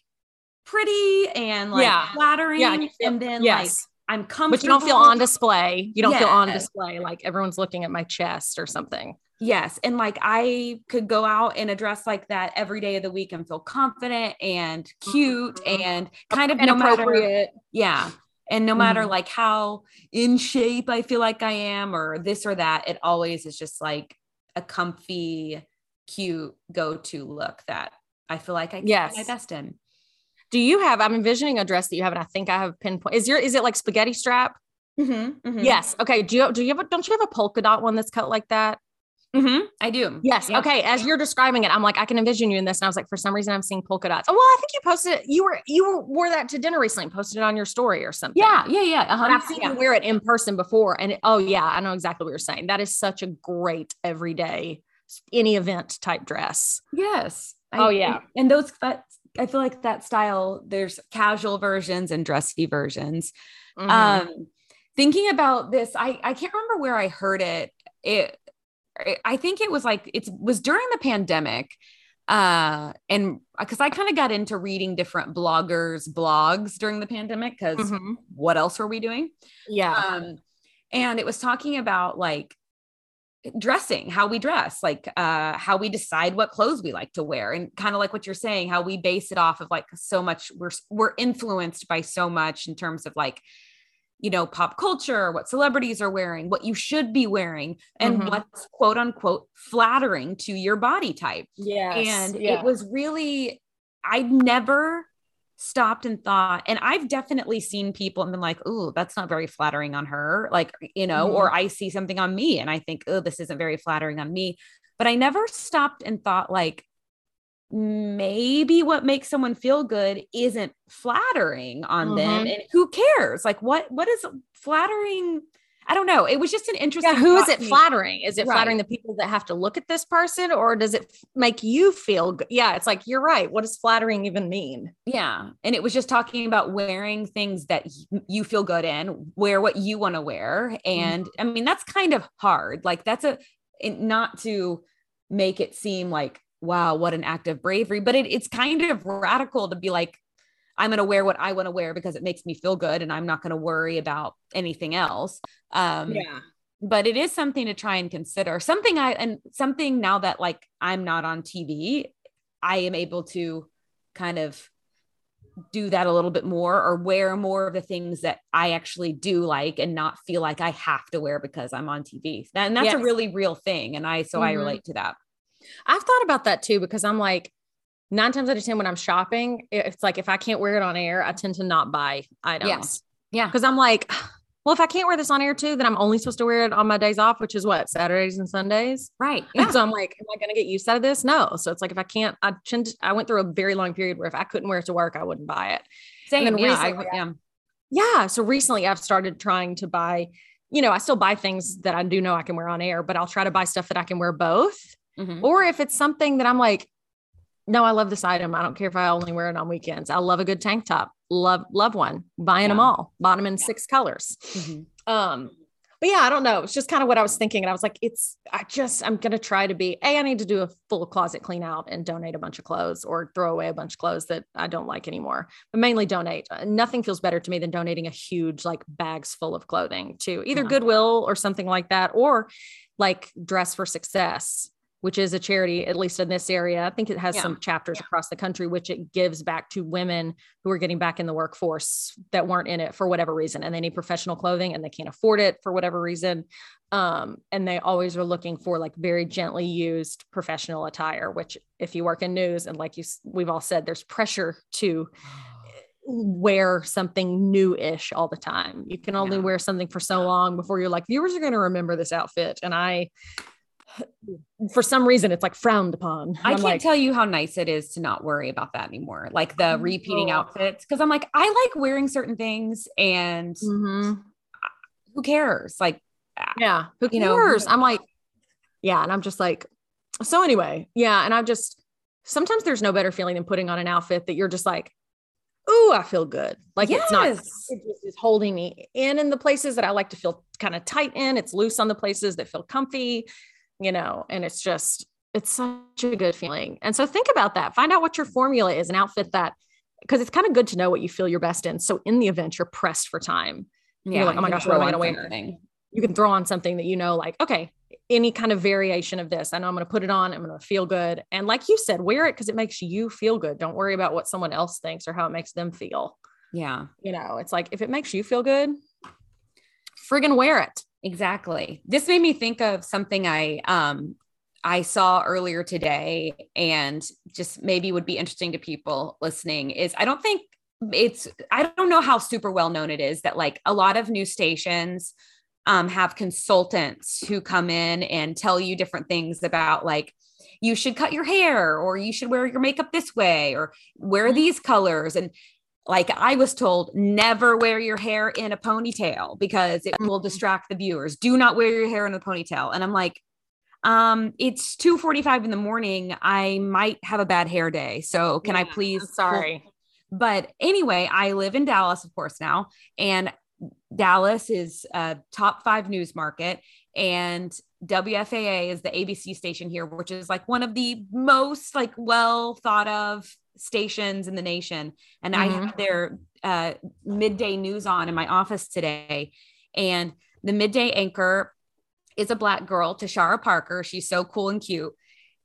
pretty and like Yeah. flattering. Yeah, and then like yes, I'm comfortable. but you don't feel on display. You don't feel on display like everyone's looking at my chest or something. Yes. And like I could go out in a dress like that every day of the week and feel confident and cute Mhm. and kind of no matter Yeah. And no matter Mhm. like how in shape I feel like I am or this or that, it always is just like a comfy, cute go to look that I feel like I can Yes. my best in. Do you have? I'm envisioning a dress that you have, and I think I have pinpoint. Is your is it like spaghetti strap? Mm-hmm, Yes. Okay. Do you do you have? A, don't you have a polka dot one that's cut like that? Mm-hmm. I do. Yes. Yeah. Okay. As you're describing it, I'm like, I can envision you in this. And I was like, for some reason, I'm seeing polka dots. Oh, well, I think you posted it. You were you were, wore that to dinner recently. and Posted it on your story or something. Yeah. Yeah. Yeah. Uh-huh. I've seen yeah. you wear it in person before, and it, oh yeah, I know exactly what you're saying. That is such a great everyday, any event type dress. Yes. Oh, yeah. And those, I feel like that style, there's casual versions and dressy versions. Mhm. um thinking about this i i can't remember where i heard it it i think it was like it was during the pandemic uh and because i kind of got into reading different bloggers blogs during the pandemic because Mhm. what else were we doing yeah. um and it was talking about like dressing how we dress like uh how we decide what clothes we like to wear and kind of like what you're saying how we base it off of like so much we're we're influenced by so much in terms of like you know pop culture what celebrities are wearing what you should be wearing and Mhm. what's quote unquote flattering to your body type Yes. and yeah. it was really i'd never stopped and thought and i've definitely seen people and been like oh that's not very flattering on her like you know or i see something on me and i think oh this isn't very flattering on me but i never stopped and thought like maybe what makes someone feel good isn't flattering on them Mhm. and who cares like what what is flattering i don't know it was just an interesting yeah, who is it flattering? Is it Right. flattering the people that have to look at this person, or does it make you feel good? Yeah, it's like you're right. What does flattering even mean? Yeah. And it was just talking about wearing things that you feel good in, wear what you want to wear. Mm-hmm. And I mean, that's kind of hard. Like, that's a, it, not to make it seem like, wow, what an act of bravery, but it, it's kind of radical to be like, I'm going to wear what I want to wear because it makes me feel good and I'm not going to worry about anything else. Um, yeah. but it is something to try and consider something i and something now that like i'm not on tv i am able to kind of do that a little bit more or wear more of the things that i actually do like and not feel like i have to wear because i'm on tv and that's a really real thing and i so i Mhm. relate to that I've thought about that too because I'm like nine times out of ten when I'm shopping, it's like if I can't wear it on air, I tend to not buy items. Yes. yeah because I'm like, well, if I can't wear this on air too, then I'm only supposed to wear it on my days off, which is what Saturdays and Sundays. Right. And so I'm like, am I going to get used out of this? No. So it's like if I can't, I tend to, I went through a very long period where if I couldn't wear it to work, I wouldn't buy it. Same. Yeah, I, yeah. Yeah. So recently I've started trying to buy, you know, I still buy things that I do know I can wear on air, but I'll try to buy stuff that I can wear both. Mhm. Or if it's something that I'm like, no, I love this item. I don't care if I only wear it on weekends. I love a good tank top. Love, love one. Buying them all. Bought them in six colors. Mhm. Um, but yeah, I don't know. It's just kind of what I was thinking. And I was like, it's, I just, I'm going to try to be, A, I need to do a full closet clean out and donate a bunch of clothes or throw away a bunch of clothes that I don't like anymore, but mainly donate. Uh, Nothing feels better to me than donating a huge, like bags full of clothing to either Yeah. Goodwill or something like that, or like Dress for Success, which is a charity, at least in this area. I think it has Yeah. some chapters across the country, which it gives back to women who are getting back in the workforce that weren't in it for whatever reason and they need professional clothing and they can't afford it for whatever reason um, and they always are looking for like very gently used professional attire which if you work in news and like you, we've all said there's pressure to wear something new-ish all the time you can only Yeah. wear something for so long before you're like viewers are going to remember this outfit and i for some reason it's like frowned upon I I'm can't like, tell you how nice it is to not worry about that anymore. Like the repeating outfits. Cause I'm like, I like wearing certain things and Mhm. who cares? Like, Yeah. Who You know, cares? I'm like, yeah. And I'm just like, so anyway, yeah. And I'm just, sometimes there's no better feeling than putting on an outfit that you're just like, ooh, I feel good. Like it's not, it Yes. just is holding me in in the places that I like to feel kind of tight in. It's loose on the places that feel comfy, you know, and it's just, it's such a good feeling. And so think about that. Find out what your formula is, an outfit that, because it's kind of good to know what you feel your best in. So in the event you're pressed for time, yeah. like, oh my gosh, what am I gonna wear? you can throw on something that you know, like, okay, any kind of variation of this. I know I'm going to put it on. I'm going to feel good. And like you said, wear it because it makes you feel good. Don't worry about what someone else thinks or how it makes them feel. Yeah, You know, it's like if it makes you feel good, friggin' wear it. Exactly. This made me think of something I, um, I saw earlier today and just maybe would be interesting to people listening is I don't think it's I don't know how super well known it is that like a lot of news stations um, have consultants who come in and tell you different things about like you should cut your hair or you should wear your makeup this way or wear these colors and like I was told never wear your hair in a ponytail because it will distract the viewers. Do not wear your hair in a ponytail. And I'm like um it's 2:45 in the morning. I might have a bad hair day. So can I please I'm sorry. but anyway, I live in Dallas, of course, now, and Dallas is a top five news market, and WFAA is the ABC station here, which is like one of the most like well thought of stations in the nation. And I Mhm. had their uh, midday news on in my office today, and the midday anchor is a black girl, Tashara Parker. She's so cool and cute.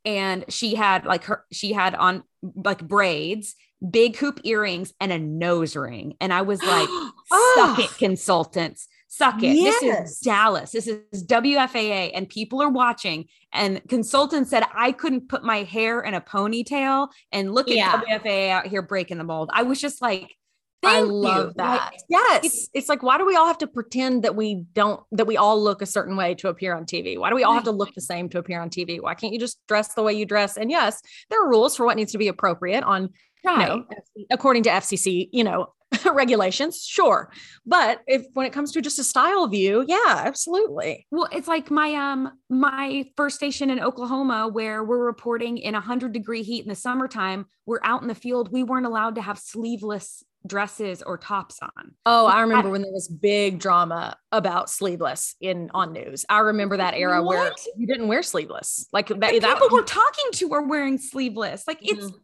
And she had like her, she had on like braids, big hoop earrings, and a nose ring. And I was like, suck it, consultants. Suck it. This is Dallas. This is WFAA, and people are watching. And consultants said I couldn't put my hair in a ponytail. And look Yeah. at WFAA out here breaking the mold. I was just like, I thank love you. that. Like, yes. It's, like, why do we all have to pretend that we don't, that we all look a certain way to appear on TV? Why do we all have to look the same to appear on TV? Why can't you just dress the way you dress? And yes, there are rules for what needs to be appropriate on, you right. know, according to FCC, you know, regulations, sure. But if when it comes to just a style view, yeah, absolutely. Well, it's like my um my first station in Oklahoma where we're reporting in 100 degree heat in the summertime. We're out in the field. We weren't allowed to have sleeveless dresses or tops on. Oh, I remember when there was big drama about sleeveless in on news. I remember that era where you didn't wear sleeveless. Like that, The that people we're talking to are wearing sleeveless. Like it's Mm-hmm.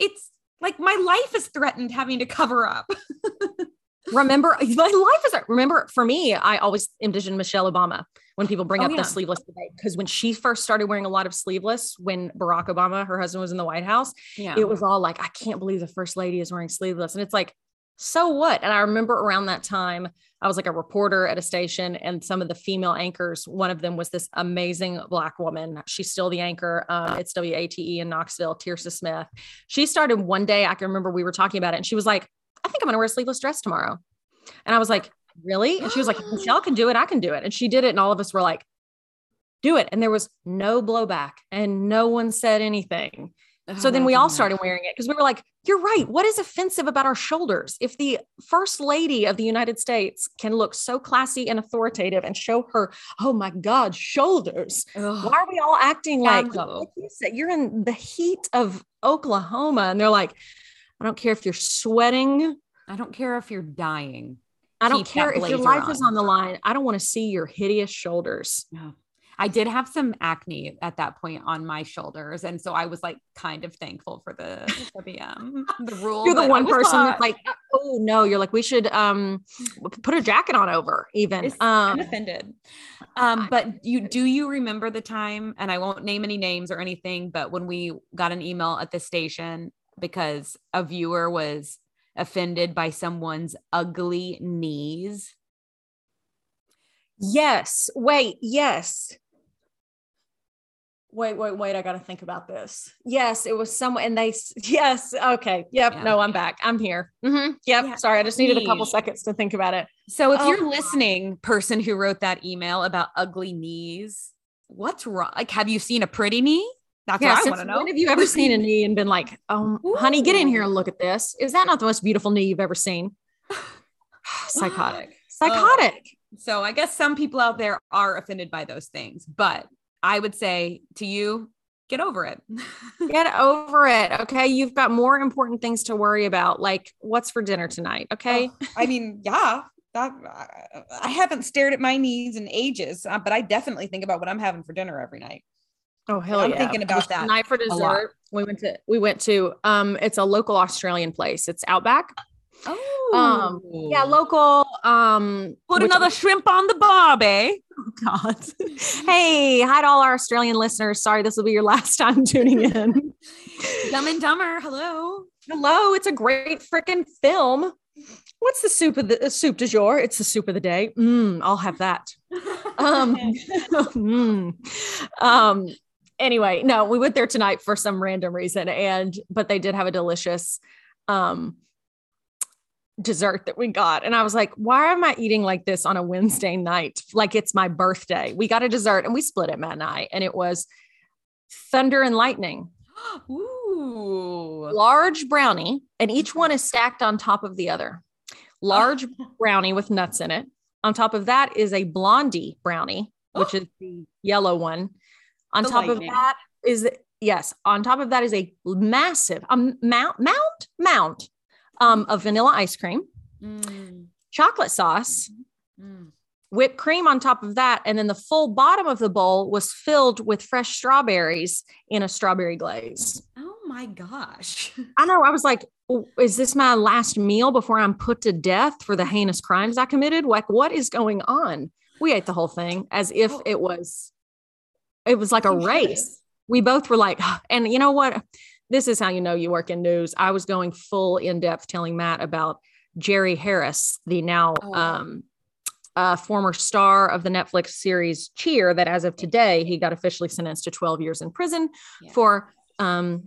it's like my life is threatened having to cover up. remember my life is remember for me i always envision michelle obama when people bring Oh, up yeah. the sleeveless debate because when she first started wearing a lot of sleeveless when barack obama her husband was in the white house Yeah. it was all like i can't believe the first lady is wearing sleeveless and it's like so what and i remember around that time i was like a reporter at a station and some of the female anchors one of them was this amazing black woman she's still the anchor um, it's wate in knoxville Tearsa smith she started one day i can remember we were talking about it and she was like i think i'm going to wear a sleeveless dress tomorrow and i was like really? And she was like, Michelle can do it, I can do it. And she did it. And all of us were like, do it. And there was no blowback and no one said anything. So then we all started wearing it because we were like, you're right. What is offensive about our shoulders? If the first lady of the United States can look so classy and authoritative and show her, oh my God, shoulders, why are we all acting like, like you said, you're in the heat of Oklahoma? And they're like, I don't care if you're sweating. I don't care if you're dying. I don't Keep care if your life is on. on the line. I don't want to see your hideous shoulders. I did have some acne at that point on my shoulders. And so I was like kind of thankful for the WM, the rule. You're the one person that's like, oh no, you're like, we should um put a jacket on over even. It's- I'm Um offended. Um, but you do you remember the time, and I won't name any names or anything, but when we got an email at the station because a viewer was offended by someone's ugly knees. yes, wait, yes. Wait, wait, wait. I got to think about this. Yes, it was someone, and they, yes, okay. Yep. Yeah. No, I'm back. I'm here. Mhm, Yep. Yeah, Sorry. I just needed a couple seconds to think about it. So if Oh, you're listening, person who wrote that email about ugly knees, what's wrong? Like, have you seen a pretty knee? That's Yeah. what I want to know. When have you ever seen a knee and been like, oh, honey, get in here and look at this? Is that not the most beautiful knee you've ever seen? Psychotic. Psychotic. So I guess some people out there are offended by those things, but I would say to you, get over it. Get over it. Okay. You've got more important things to worry about, like what's for dinner tonight. Okay. Oh, I mean, yeah. That, I, haven't stared at my knees in ages, uh, but I definitely think about what I'm having for dinner every night. Oh hell I'm yeah. thinking about that night for dessert. We went to we went to um it's a local Australian place. It's Outback. Oh, Um, Yeah, local um Put which- another shrimp on the barbie. God. hey, hi to all our Australian listeners. Sorry, this will be your last time tuning in. Dumb and Dumber. Hello. Hello, it's a great freaking film. What's the soup of the uh, soup du jour? It's the soup of the day. Mm, I'll have that. Um, mm. um, anyway, no, we went there tonight for some random reason, and but they did have a delicious um dessert that we got. And I was like, why am I eating like this on a Wednesday night? Like it's my birthday. We got a dessert and we split it, Matt and I, and it was thunder and lightning Ooh. large brownie, and each one is stacked on top of the other. Oh. Large brownie with nuts in it. On top of that is a blondie brownie, which is the yellow one. On The top lightning. of that is yes. On top of that is a massive a mount mount mount um, of vanilla ice cream, Mm, chocolate sauce, mm. whipped cream on top of that, and then the full bottom of the bowl was filled with fresh strawberries in a strawberry glaze. Oh my gosh. I know. I was like, "Oh, is this my last meal before I'm put to death for the heinous crimes I committed? Like, what is going on? We ate the whole thing as if it was, it was like a race. We both were like, and you know what? This is how you know you work in news. I was going full in depth telling Matt about Jerry Harris, the now Oh. um, uh, former star of the Netflix series Cheer, that as of today, he got officially sentenced to 12 years in prison Yeah. for um,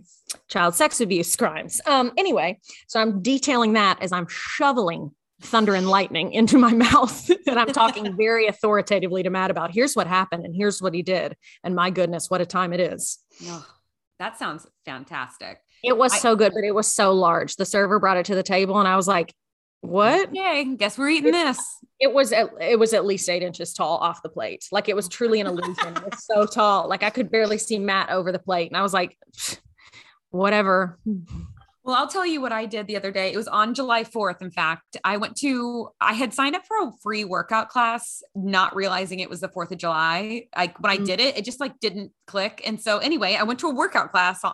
child sex abuse crimes. Um, anyway, so I'm detailing that as I'm shoveling thunder and lightning into my mouth. and I'm talking very authoritatively to Matt about here's what happened and here's what he did. And my goodness, what a time it is. Oh, that sounds fantastic. It was I- so good, but it was so large. The server brought it to the table and I was like, what? Yay. Guess we're eating this. It was at, it was at least eight inches tall off the plate. Like it was truly an illusion. it was so tall. Like I could barely see Matt over the plate. And I was like, whatever. Well, I'll tell you what I did the other day. It was on July 4th. In fact, I went to, I had signed up for a free workout class, not realizing it was the 4th of July. Like when I Mm. did it, it just like didn't click. And so, anyway, I went to a workout class uh,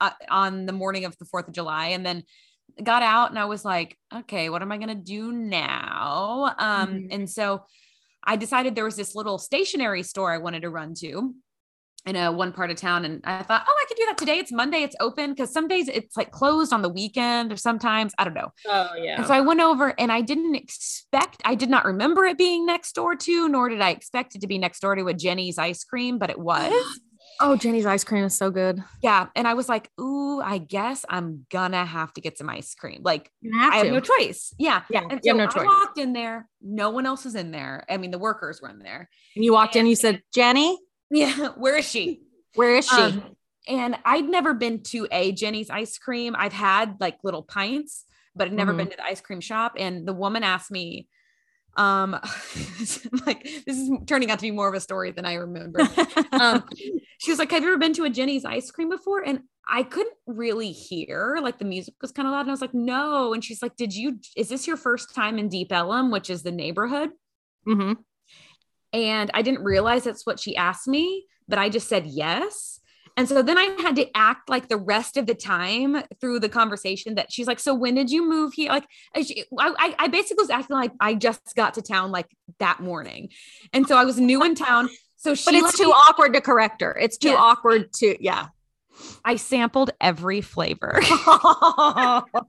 uh, on the morning of the 4th of July and then got out and I was like, okay, what am I going to do now? Um, Mhm. And so I decided there was this little stationery store I wanted to run to in a one part of town. And I thought, oh, I could do that today. It's Monday, it's open because some days it's like closed on the weekend or sometimes, I don't know. Oh yeah. And so I went over and I didn't expect, I did not remember it being next door to, nor did I expect it to be next door to a Jeni's ice cream, but it was. Oh, Jeni's ice cream is so good. Yeah. And I was like, ooh, I guess I'm gonna have to get some ice cream. Like have I have to. no choice. Yeah. Yeah, And you so have no I choice. walked in there. No one else was in there. I mean, the workers were in there. And you walked in, you said, Jenny, Yeah. Where is she? where is she? Um, and I'd never been to a Jeni's ice cream. I've had like little pints, but I'd never Mhm. been to the ice cream shop. And the woman asked me, um, like this is turning out to be more of a story than I remember. um, she was like, "Have you ever been to a Jeni's ice cream before?" And I couldn't really hear, like the music was kind of loud, and I was like, "No." And she's like, "Did you? Is this your first time in Deep Ellum, which is the neighborhood?" hmm And I didn't realize that's what she asked me, but I just said yes. And so then I had to act like the rest of the time through the conversation that she's like, So when did you move here? Like, I, I, I basically was acting like I just got to town like that morning. And so I was new in town. So she, But it's too awkward to correct her. It's too Yes. awkward to, yeah. I sampled every flavor.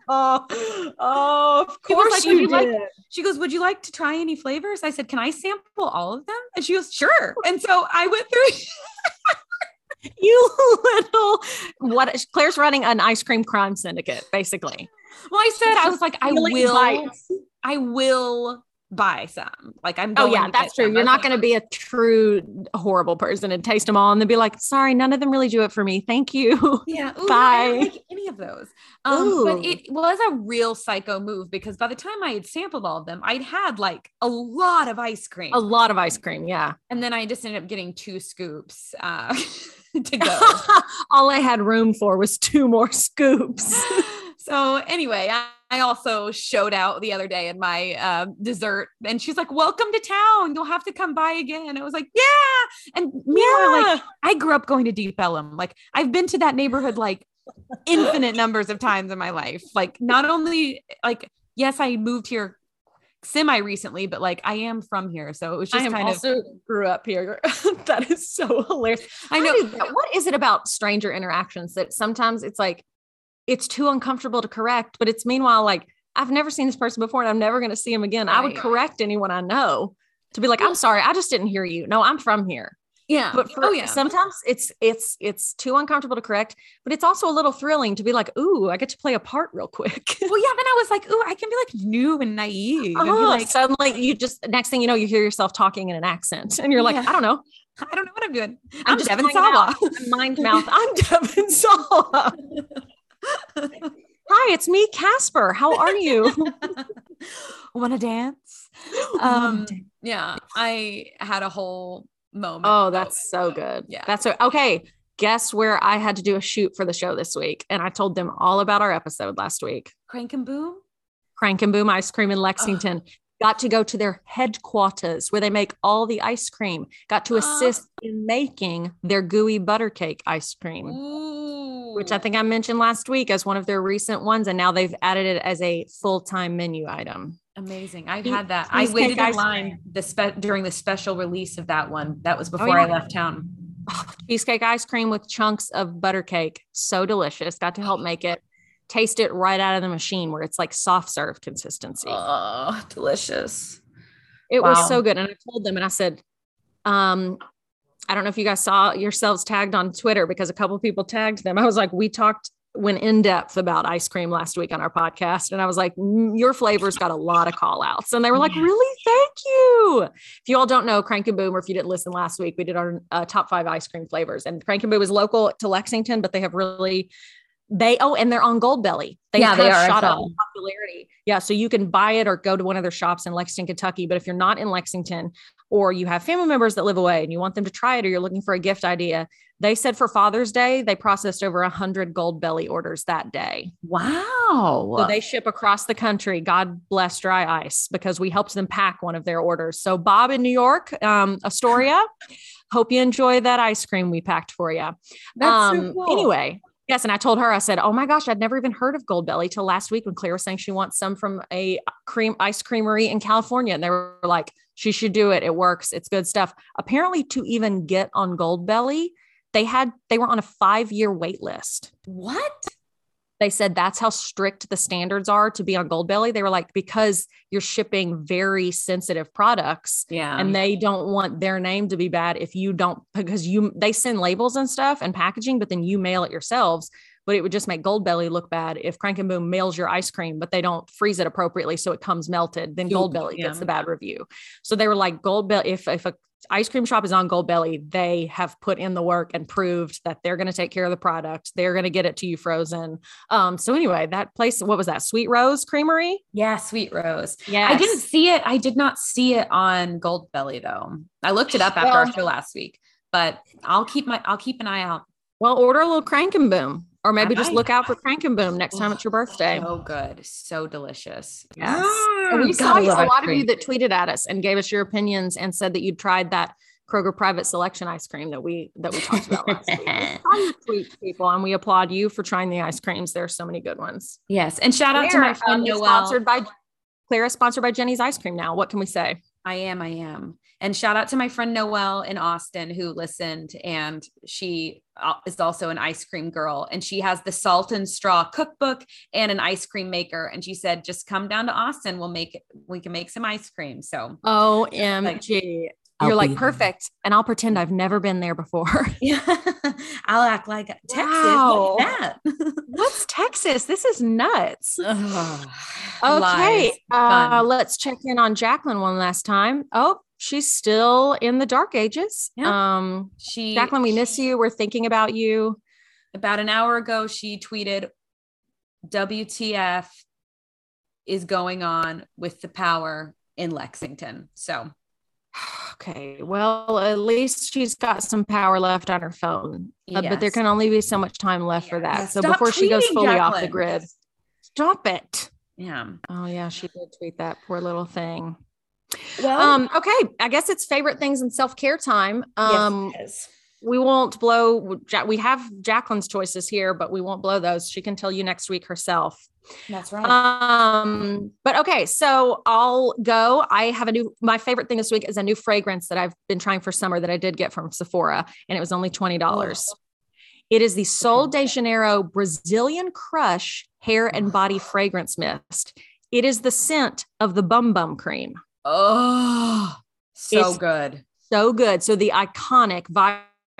oh, of course like, you "Would you like- did. She goes, Would you like to try any flavors? I said, Can I sample all of them? And she goes, Sure. And so I went through. you little what Claire's running an ice cream crime syndicate, basically. Well, I said, I was like, I will, bites. I will buy some. Like I'm. Oh yeah, that's true. You're not going to be a true horrible person and taste them all and then be like, sorry, none of them really do it for me. Thank you. Yeah. Ooh, Bye. like any of those. Um, but it was a real psycho move because by the time I had sampled all of them, I'd had like a lot of ice cream, A lot of ice cream, yeah. and then I just ended up getting two scoops uh, to go. all I had room for was two more scoops. so anyway, I, I also showed out the other day in my uh, dessert, and she's like, "Welcome to town. You'll have to come by again." I was like, "Yeah." And meanwhile, like I grew up going to Deep Ellum. Like I've been to that neighborhood like infinite numbers of times in my life. Like not only like yes, I moved here semi recently, but like I am from here, so it was just am kind of also grew up here. that is so hilarious. I I know- know. What is it about stranger interactions that sometimes it's like it's too uncomfortable to correct, but it's meanwhile like I've never seen this person before and I'm never going to see him again. I would correct anyone I know to be like, I'm sorry, I just didn't hear you. No, I'm from here. yeah. But for oh yeah, sometimes it's it's it's too uncomfortable to correct, but it's also a little thrilling to be like, ooh, I get to play a part real quick. well yeah. Then I was like, oh, I can be like new and naive. and Oh, like, suddenly you just next thing you know, you hear yourself talking in an accent, and you're like, Yeah. I don't know, I don't know what I'm doing. I'm, just Devon. Sawa. I'm mind mouth. I'm Devon Sawa. Hi, it's me, Casper. How are you? Want to dance? Um, yeah, I had a whole moment. oh, that's so good. Yeah. That's so okay. Guess where I had to do a shoot for the show this week, and I told them all about our episode last week. crank and boom. Crank and Boom Ice Cream in Lexington. Got to go to their headquarters where they make all the ice cream. Got to Oh. assist in making their gooey butter cake ice cream. Ooh. which I think I mentioned last week as one of their recent ones, and now they've added it as a full time menu item. amazing. I've had that. I waited in line the spe- during the special release of that one. That was oh, before yeah. I left town. Oh, cheesecake ice cream with chunks of butter cake, so delicious. Got to help make it. Taste it right out of the machine where it's like soft serve consistency. Oh, delicious. It Wow. was so good. And I told them and I said, um, I don't know if you guys saw yourselves tagged on Twitter because a couple people tagged them. I was like, we talked went in depth about ice cream last week on our podcast. And I was like, "Mm, your flavors got a lot of call outs. And they were like, really? Thank you. If you all don't know Crank and Boom, or if you didn't listen last week, we did our uh, top five ice cream flavors. And Crank and Boom is local to Lexington, but they have really, they, oh, and they're on Goldbelly. They Yeah, have they are. Shot up in popularity. Yeah. So you can buy it or go to one of their shops in Lexington, Kentucky. But if you're not in Lexington or you have family members that live away and you want them to try it or you're looking for a gift idea, they said for Father's Day, they processed over 100 Goldbelly orders that day. Wow. So they ship across the country. God bless Dry Ice because we helped them pack one of their orders. So, Bob in New York, um, Astoria, hope you enjoy that ice cream we packed for you. That's so um, cool. Anyway, yes. And I told her, I said, Oh my gosh, I'd never even heard of Goldbelly till last week when Claire was saying she wants some from a cream ice creamery in California. And they were like, She should do it. It works. It's good stuff. Apparently, to even get on Goldbelly, they had they were on a five year wait list. what? They said that's how strict the standards are to be on Goldbelly. They were like, because you're shipping very sensitive products Yeah. and they don't want their name to be bad if you don't, because you, they send labels and stuff and packaging, but then you mail it yourselves. But it would just make Goldbelly look bad if Crank and Boom mails your ice cream, but they don't freeze it appropriately so it comes melted. Then Soup, Goldbelly yeah. gets the bad review. So they were like, Goldbelly, if if a ice cream shop is on Goldbelly, they have put in the work and proved that they're going to take care of the product. They're going to get it to you frozen. Um, so anyway, that place, what was that? Sweet Rose Creamery? yeah, Sweet Rose. Yeah, I didn't see it. I did not see it on Goldbelly though. I looked it up after our show last week, but I'll keep my I'll keep an eye out. Well, order a little Crank and Boom, or maybe just look out for Crank and Boom next time it's your birthday. So good, so delicious. Yes. Mm, we saw a love ice lot of you that tweeted at us and gave us your opinions and said that you'd tried that Kroger private selection ice cream that we that we talked about last week. We saw people, and we applaud you for trying the ice creams. There are so many good ones. Yes, and shout out to my friend um, is Noelle. sponsored by Clara, sponsored by Jeni's Ice Cream. Now, what can we say? I am, I am. And shout out to my friend Noelle in Austin who listened, and she is also an ice cream girl, and she has the salt and straw cookbook and an ice cream maker. And she said, "Just come down to Austin. We'll make it. We can make some ice cream." So OMG. I'll You're like be there. perfect. And I'll pretend I've never been there before. yeah, I'll act like Texas. Wow. What's that? What's Texas? This is nuts. Ugh, Okay. Uh, let's check in on Jacqueline one last time. Oh, she's still in the dark ages. Yeah. Um, She Jacqueline, we miss you. We're thinking about you. about an hour ago, she tweeted, WTF is going on with the power in Lexington. So Okay. Well, at least she's got some power left on her phone, Uh, but there can only be so much time left for that. So stop before she goes fully off the grid, stop it. yeah. Oh, yeah. She did tweet that poor little thing. Well, Um, okay. I guess it's favorite things and self care time. Um, yes, we won't blow we have jacqueline's choices here but we won't blow those. She can tell you next week herself. That's right. um but okay so i'll go. I have a new my favorite thing this week is a new fragrance that i've been trying for summer that i did get from sephora and it was only $20 it is the sol de janeiro brazilian crush hair and body fragrance mist. It is the scent of the bum bum cream oh, so It's- good. so good. So the iconic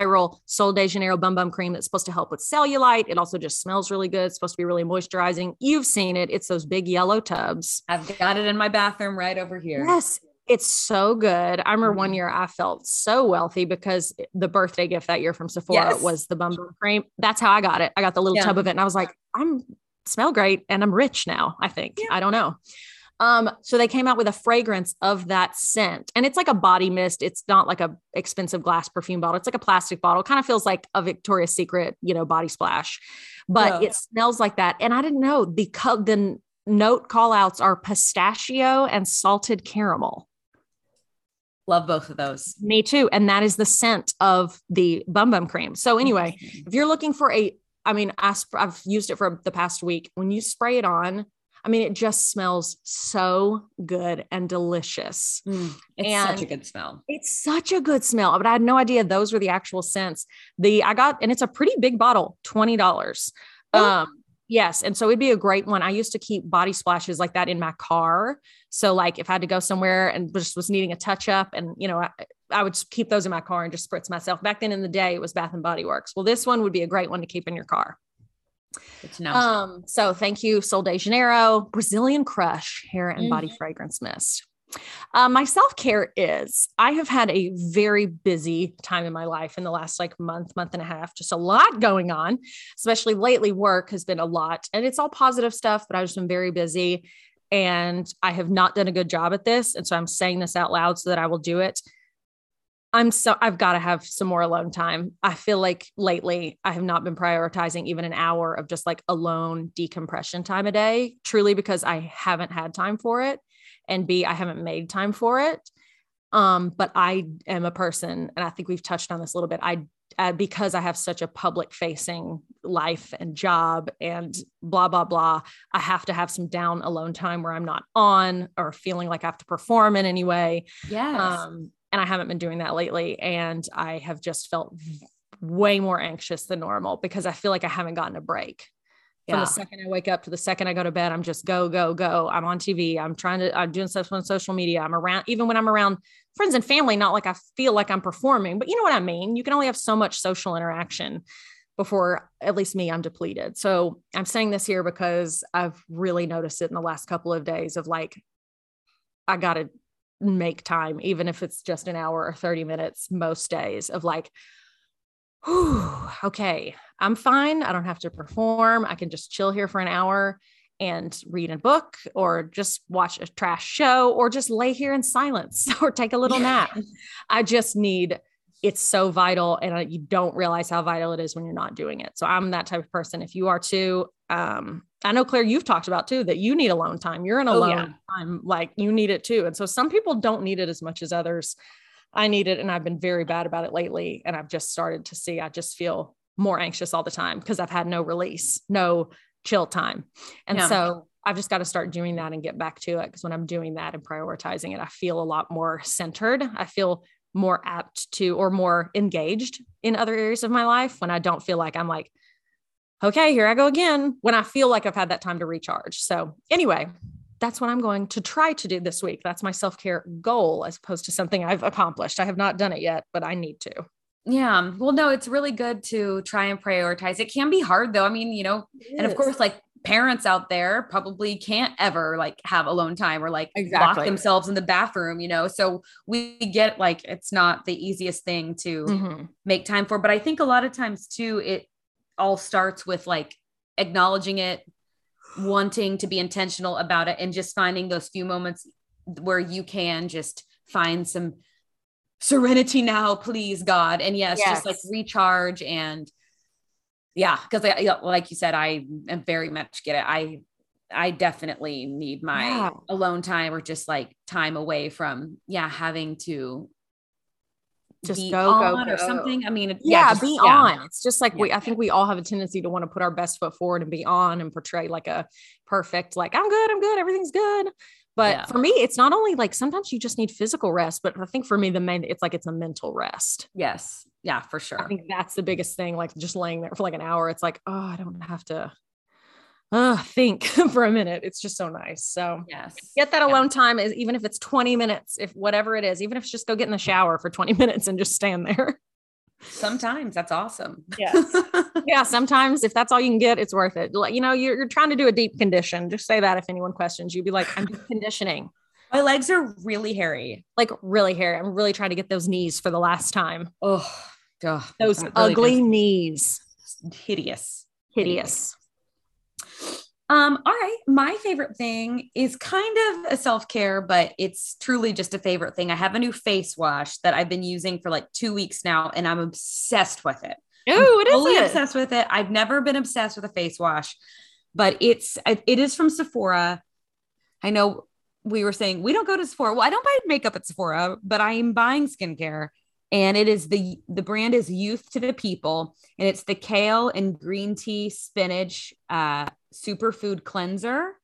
viral Sol de Janeiro Bum Bum Cream that's supposed to help with cellulite. It also just smells really good. It's supposed to be really moisturizing. You've seen it. It's those big yellow tubs. I've got it in my bathroom right over here. Yes. It's so good. I remember Mm-hmm. one year I felt so wealthy because the birthday gift that year from Sephora Yes. was the bum bum cream. That's how I got it. I got the little Yeah. tub of it and I was like, I'm smell great and I'm rich now, I think. I don't know. Um, so they came out with a fragrance of that scent, and it's like a body mist. It's not like a expensive glass perfume bottle. It's like a plastic bottle. Kind of feels like a Victoria's Secret, you know, body splash, but Yeah. it smells like that. And I didn't know the co- the note call outs are pistachio and salted caramel. Love both of those. Me too. And that is the scent of the bum bum cream. So anyway, if you're looking for a, I mean, I sp- I've used it for the past week. When you spray it on, I mean, it just smells so good and delicious. Mm, it's And- such a good smell. It's such a good smell, but I had no idea those were the actual scents. The I got, and it's a pretty big bottle, twenty dollars. Oh. Um, yes, and so it'd be a great one. I used to keep body splashes like that in my car. So like if I had to go somewhere and just was needing a touch up, and you know, I, I would keep those in my car and just spritz myself. Back then in the day, it was Bath and Body Works. Well, this one would be a great one to keep in your car. Um, so thank you, Sol de Janeiro, Brazilian Crush hair and body Mhm. fragrance mist. Uh, my self care is I have had a very busy time in my life in the last like month, month and a half, just a lot going on, especially lately. Work has been a lot and it's all positive stuff, but I've just been very busy and I have not done a good job at this. And so I'm saying this out loud so that I will do it. I'm so I've got to have some more alone time. I feel like lately I have not been prioritizing even an hour of just like alone decompression time a day, truly because I haven't had time for it. And B, I haven't made time for it. Um, but I am a person, and I think we've touched on this a little bit. I uh, because I have such a public facing life and job and blah, blah, blah, I have to have some down alone time where I'm not on or feeling like I have to perform in any way. yes. Um, and I haven't been doing that lately. And I have just felt way more anxious than normal because I feel like I haven't gotten a break. From Yeah. the second I wake up to the second I go to bed, I'm just go, go, go. I'm on TV. I'm trying to, I'm doing stuff on social media. I'm around, even when I'm around friends and family, not like I feel like I'm performing, but you know what I mean? You can only have so much social interaction before, at least me, I'm depleted. So I'm saying this here because I've really noticed it in the last couple of days of like, I got to make time, even if it's just an hour or 30 minutes most days of like, whew, okay, I'm fine. I don't have to perform. I can just chill here for an hour and read a book or just watch a trash show or just lay here in silence or take a little nap. I just need it's so vital and you don't realize how vital it is when you're not doing it. So I'm that type of person. If you are too, um, I know Claire, you've talked about too that you need alone time. You're in Oh, alone yeah. time, like you need it too. And so some people don't need it as much as others. I need it, and I've been very bad about it lately. And I've just started to see I just feel more anxious all the time because I've had no release, no chill time. And Yeah. so I've just got to start doing that and get back to it. Because when I'm doing that and prioritizing it, I feel a lot more centered. I feel more apt to or more engaged in other areas of my life when I don't feel like I'm like, okay, here I go again. When I feel like I've had that time to recharge. So, anyway, that's what I'm going to try to do this week. That's my self care goal as opposed to something I've accomplished. I have not done it yet, but I need to. Yeah. Well, no, it's really good to try and prioritize. It can be hard though. I mean, you know, and of course, like parents out there probably can't ever like have alone time or like lock themselves in the bathroom, you know. So we get like it's not the easiest thing to Mhm. make time for. But I think a lot of times too, it all starts with like acknowledging it, wanting to be intentional about it, and just finding those few moments where you can just find some serenity now, please, God. And yes, just like recharge and yeah, because like you said, I am very much get it. I I definitely need my Yeah. alone time or just like time away from yeah having to Just be go, go, on or something. I mean, it- yeah, just- be yeah. on. It's just like we, I think we all have a tendency to want to put our best foot forward and be on and portray like a perfect, like, I'm good, I'm good, everything's good. But Yeah. for me, it's not only like sometimes you just need physical rest, but I think for me, the main, it's like it's a mental rest. Yes, yeah, for sure. I think that's the biggest thing. Like just laying there for like an hour, it's like, oh, I don't have to uh, think for a minute. It's just so nice. So yes, get that Yeah. alone time is even if it's 20 minutes, if whatever it is, even if it's just go get in the shower for 20 minutes and just stand there. Sometimes that's awesome. Yes. yeah, sometimes if that's all you can get, it's worth it. Like, you know, you're, you're trying to do a deep condition. Just say that if anyone questions, you'd be like, I'm conditioning, My legs are really hairy. like really hairy. I'm really trying to get those knees for the last time. Oh, ugh, Those really ugly knees, hideous. hideous. Um, all right. My favorite thing is kind of a self-care, but it's truly just a favorite thing. I have a new face wash that I've been using for like two weeks now, and I'm obsessed with it. Ooh, what is it? obsessed with it. I've never been obsessed with a face wash, but it's it is from Sephora. I know we were saying we don't go to Sephora. Well, I don't buy makeup at Sephora, but I am buying skincare. And it is the the brand is Youth to the People, and it's the kale and green tea spinach uh superfood cleanser.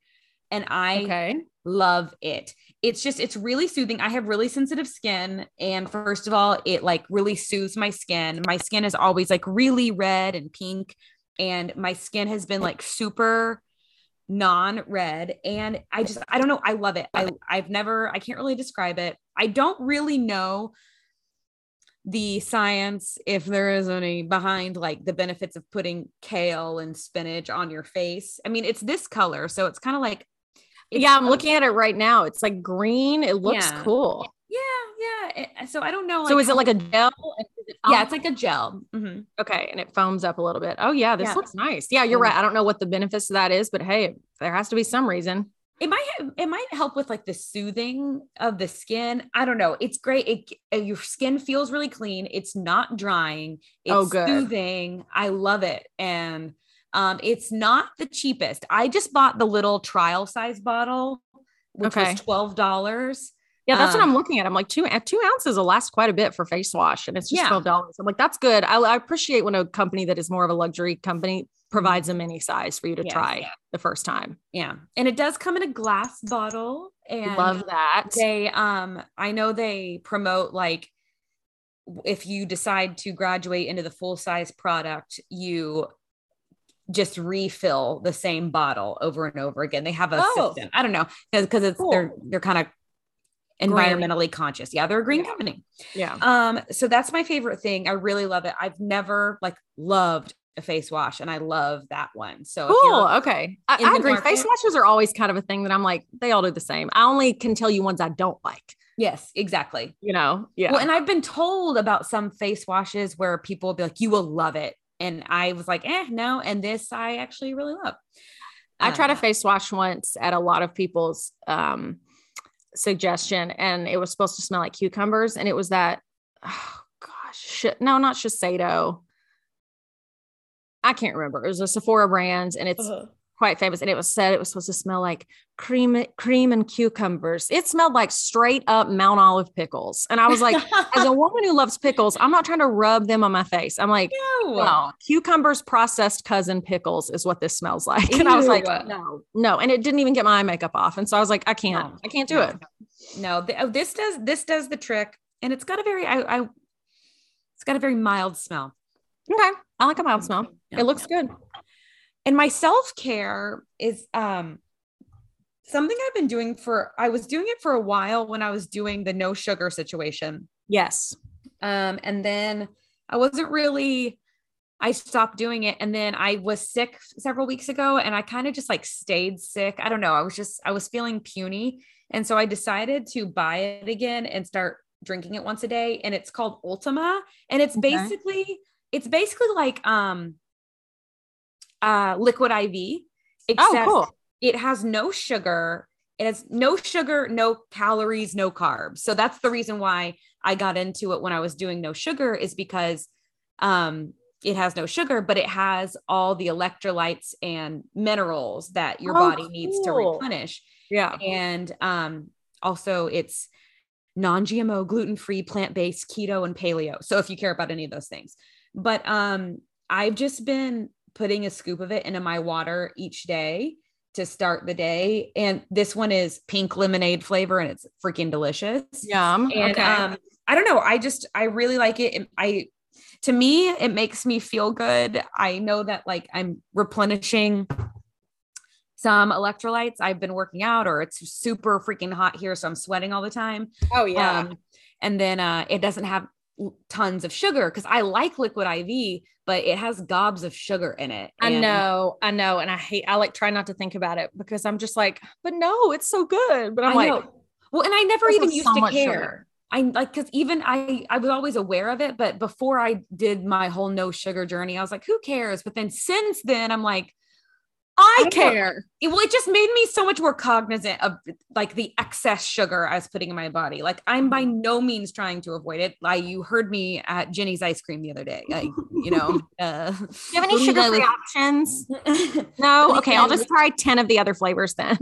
And I Okay. love it. It's just it's really soothing. I have really sensitive skin and first of all, it like really soothes my skin. My skin is always like really red and pink and my skin has been like super non-red and I just I don't know, I love it. I I've never I can't really describe it. I don't really know the science if there is any behind like the benefits of putting kale and spinach on your face. I mean, it's this color, so it's kind of like yeah, I'm looking at it right now. It's like green. It looks Yeah. cool. Yeah, yeah. It- so I don't know. so is it like a gel? It yeah? It's like a gel. Mhm. okay, and it foams up a little bit. Oh yeah, this Yeah. looks nice. Yeah, you're Mm. right. I don't know what the benefits of that is, but hey, there has to be some reason. It might have, it might help with like the soothing of the skin. I don't know. It's great. It uh, your skin feels really clean. It's not drying. It's Oh, good. soothing. I love it. And um, it's not the cheapest. I just bought the little trial size bottle, which Okay. was twelve dollars. Yeah, that's what Um, I'm looking at. I'm like two uh, two ounces will last quite a bit for face wash, and it's just Yeah. twelve dollars. I'm like, that's good. I, I appreciate when a company that is more of a luxury company provides a mini size for you to Yes. try the first time. Yeah, and it does come in a glass bottle. And Love that. they um i know they promote like if you decide to graduate into the full size product you just refill the same bottle over and over again. They have a Oh. system. I don't know because it's Cool. they're they're kind of environmentally conscious. Yeah, they're a green Yeah. company. Yeah. Um, so that's my favorite thing. I really love it. I've never like loved a face wash, and I love that one. So Cool. Okay. I, I agree. Face washes are always kind of a thing that I'm like, they all do the same. I only can tell you ones I don't like, yes, exactly. you know? Yeah. Well, and I've been told about some face washes where people will be like, "You will love it," and I was like, "Eh, no." And this I actually really love. I tried a Uh, face wash once at a lot of people's um, suggestion, and it was supposed to smell like cucumbers, and it was that. Oh gosh, shit. No, not Shiseido. I can't remember. It was a Sephora brand, and it's uh-huh. quite famous. And it was said it was supposed to smell like cream, cream and cucumbers. It smelled like straight up Mount Olive pickles, and I was like, as a woman who loves pickles, I'm not trying to rub them on my face. I'm like, no. no, cucumbers processed cousin pickles is what this smells like. And I was like, no, no. And it didn't even get my eye makeup off. And so I was like, I can't, No. I can't do No. it. No, th- oh, this does this does the trick, and it's got a very I, I it's got a very mild smell. Okay. I like a mild smell. Yeah. It looks good. And my self care is um something I've been doing for. I was doing it for a while when I was doing the no sugar situation, Yes. um, and then I wasn't really. I stopped doing it, and then I was sick several weeks ago, and I kind of just like stayed sick. I don't know. I was just I was feeling puny, and so I decided to buy it again and start drinking it once a day. And it's called Ultima, and it's Okay. basically it's basically like um uh liquid IV, except Oh, cool. it has no sugar. It has no sugar, no calories, no carbs. So that's the reason why I got into it when I was doing no sugar is because um it has no sugar, but it has all the electrolytes and minerals that your Oh, body needs to replenish. Yeah. And um also it's non-GMO, gluten-free, plant-based, keto and paleo. So if you care about any of those things. But um I've just been putting a scoop of it into my water each day to start the day. And this one is pink lemonade flavor and it's freaking delicious. Yum. And okay. um, I don't know. I just I really like it. I to me, it makes me feel good. I know that like I'm replenishing some electrolytes. I've been working out or it's super freaking hot here. So I'm sweating all the time. oh Um, and then uh, it doesn't have tons of sugar because I like liquid IV, but it has gobs of sugar in it. I know, I know, and I hate. I like try not to think about it because I'm just like, but no, it's so good. But I'm I like, know. Well, and I never even used so to care. sugar. I like because even I I was always aware of it, but before I did my whole no sugar journey, I was like, who cares? But then since then, I'm like, I care. it, well, it just made me so much more cognizant of like the excess sugar I was putting in my body. Like I'm by no means trying to avoid it. Like you heard me at Jeni's ice cream the other day. Like, you know, uh, Do you have any what do you sugar free guys- options? No. Okay, I'll just try ten of the other flavors then.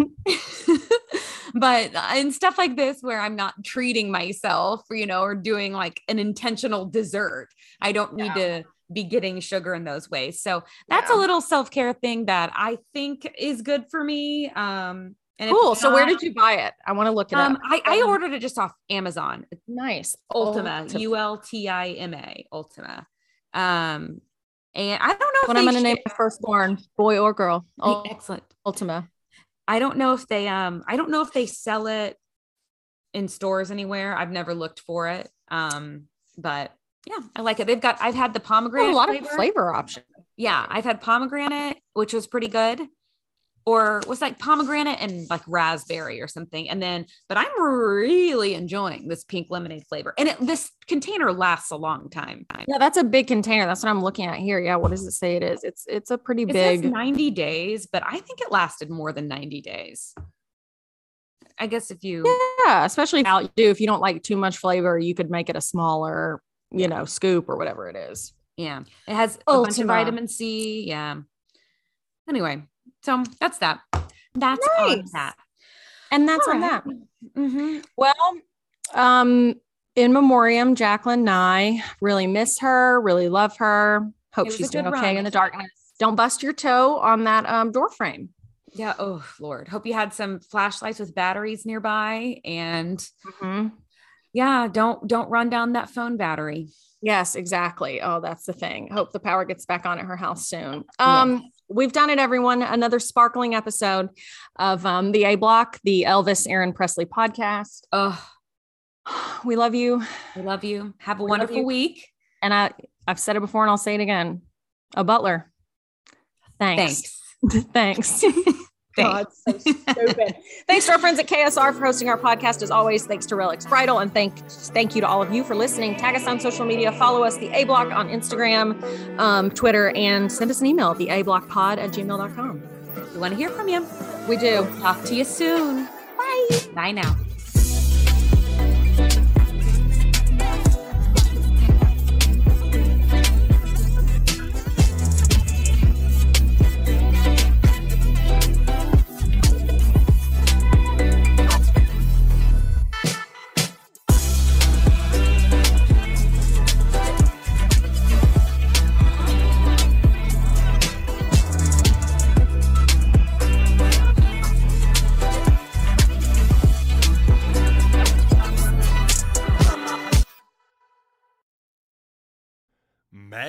but uh, and stuff like this where I'm not treating myself, you know, or doing like an intentional dessert. I don't need to be getting sugar in those ways. So that's a little self-care thing that I think is good for me. Um and Cool. So where did you buy it? I want to look it um up. I, I ordered it just off Amazon. It's nice. Ultima, Ultima. U L T I M A, Um and I don't know if I'm going to name my firstborn, boy or girl. Oh, Oh, excellent. Ultima. I don't know if they um I don't know if they sell it in stores anywhere. I've never looked for it. Um, but yeah, I like it. They've got I've had the Oh, pomegranate a lot flavor. of flavor options. Yeah, I've had pomegranate, which was pretty good. Or was like pomegranate and like raspberry or something. And then, but I'm really enjoying this pink lemonade flavor. And it, this container lasts a long time. Yeah, that's a big container. That's what I'm looking at here. Yeah, what does it say it is? It's it's a pretty It says big. 90 days, but I think it lasted more than 90 days. I guess if you Yeah, especially if you do if you don't like too much flavor, you could make it a smaller, you know, scoop or whatever it is. Yeah, it has a bunch of vitamin C. Yeah. Anyway, so that's that. That's on that. And that's All on right. that. Mhm. Well, um, in memoriam, Jacqueline Knight, really miss her, really love her. Hope she's doing okay run. in the darkness. Don't bust your toe on that um, door frame. Yeah. Oh Lord. Hope you had some flashlights with batteries nearby. And Mm-hmm. Yeah, don't don't run down that phone battery. Yes, exactly. Oh, that's the thing. Hope the power gets back on at her house soon. Um, we've done it, everyone. Another sparkling episode of um, the A Block, the Elvis Aaron Presley podcast. Oh, We love you. we love you. Have a We wonderful week. And I, I've said it before and I'll say it again. A butler. Thanks. Thanks. Thanks. God, so stupid. Thanks to our friends at KSR for hosting our podcast as always. Thanks to Relix Bridal. And thank thank you to all of you for listening. Tag us on social media. Follow us, the A Block on Instagram, um, Twitter, and send us an email, the A Block Pod at gmail.com. We want to hear from you. We do. Talk to you soon. Bye. Bye now.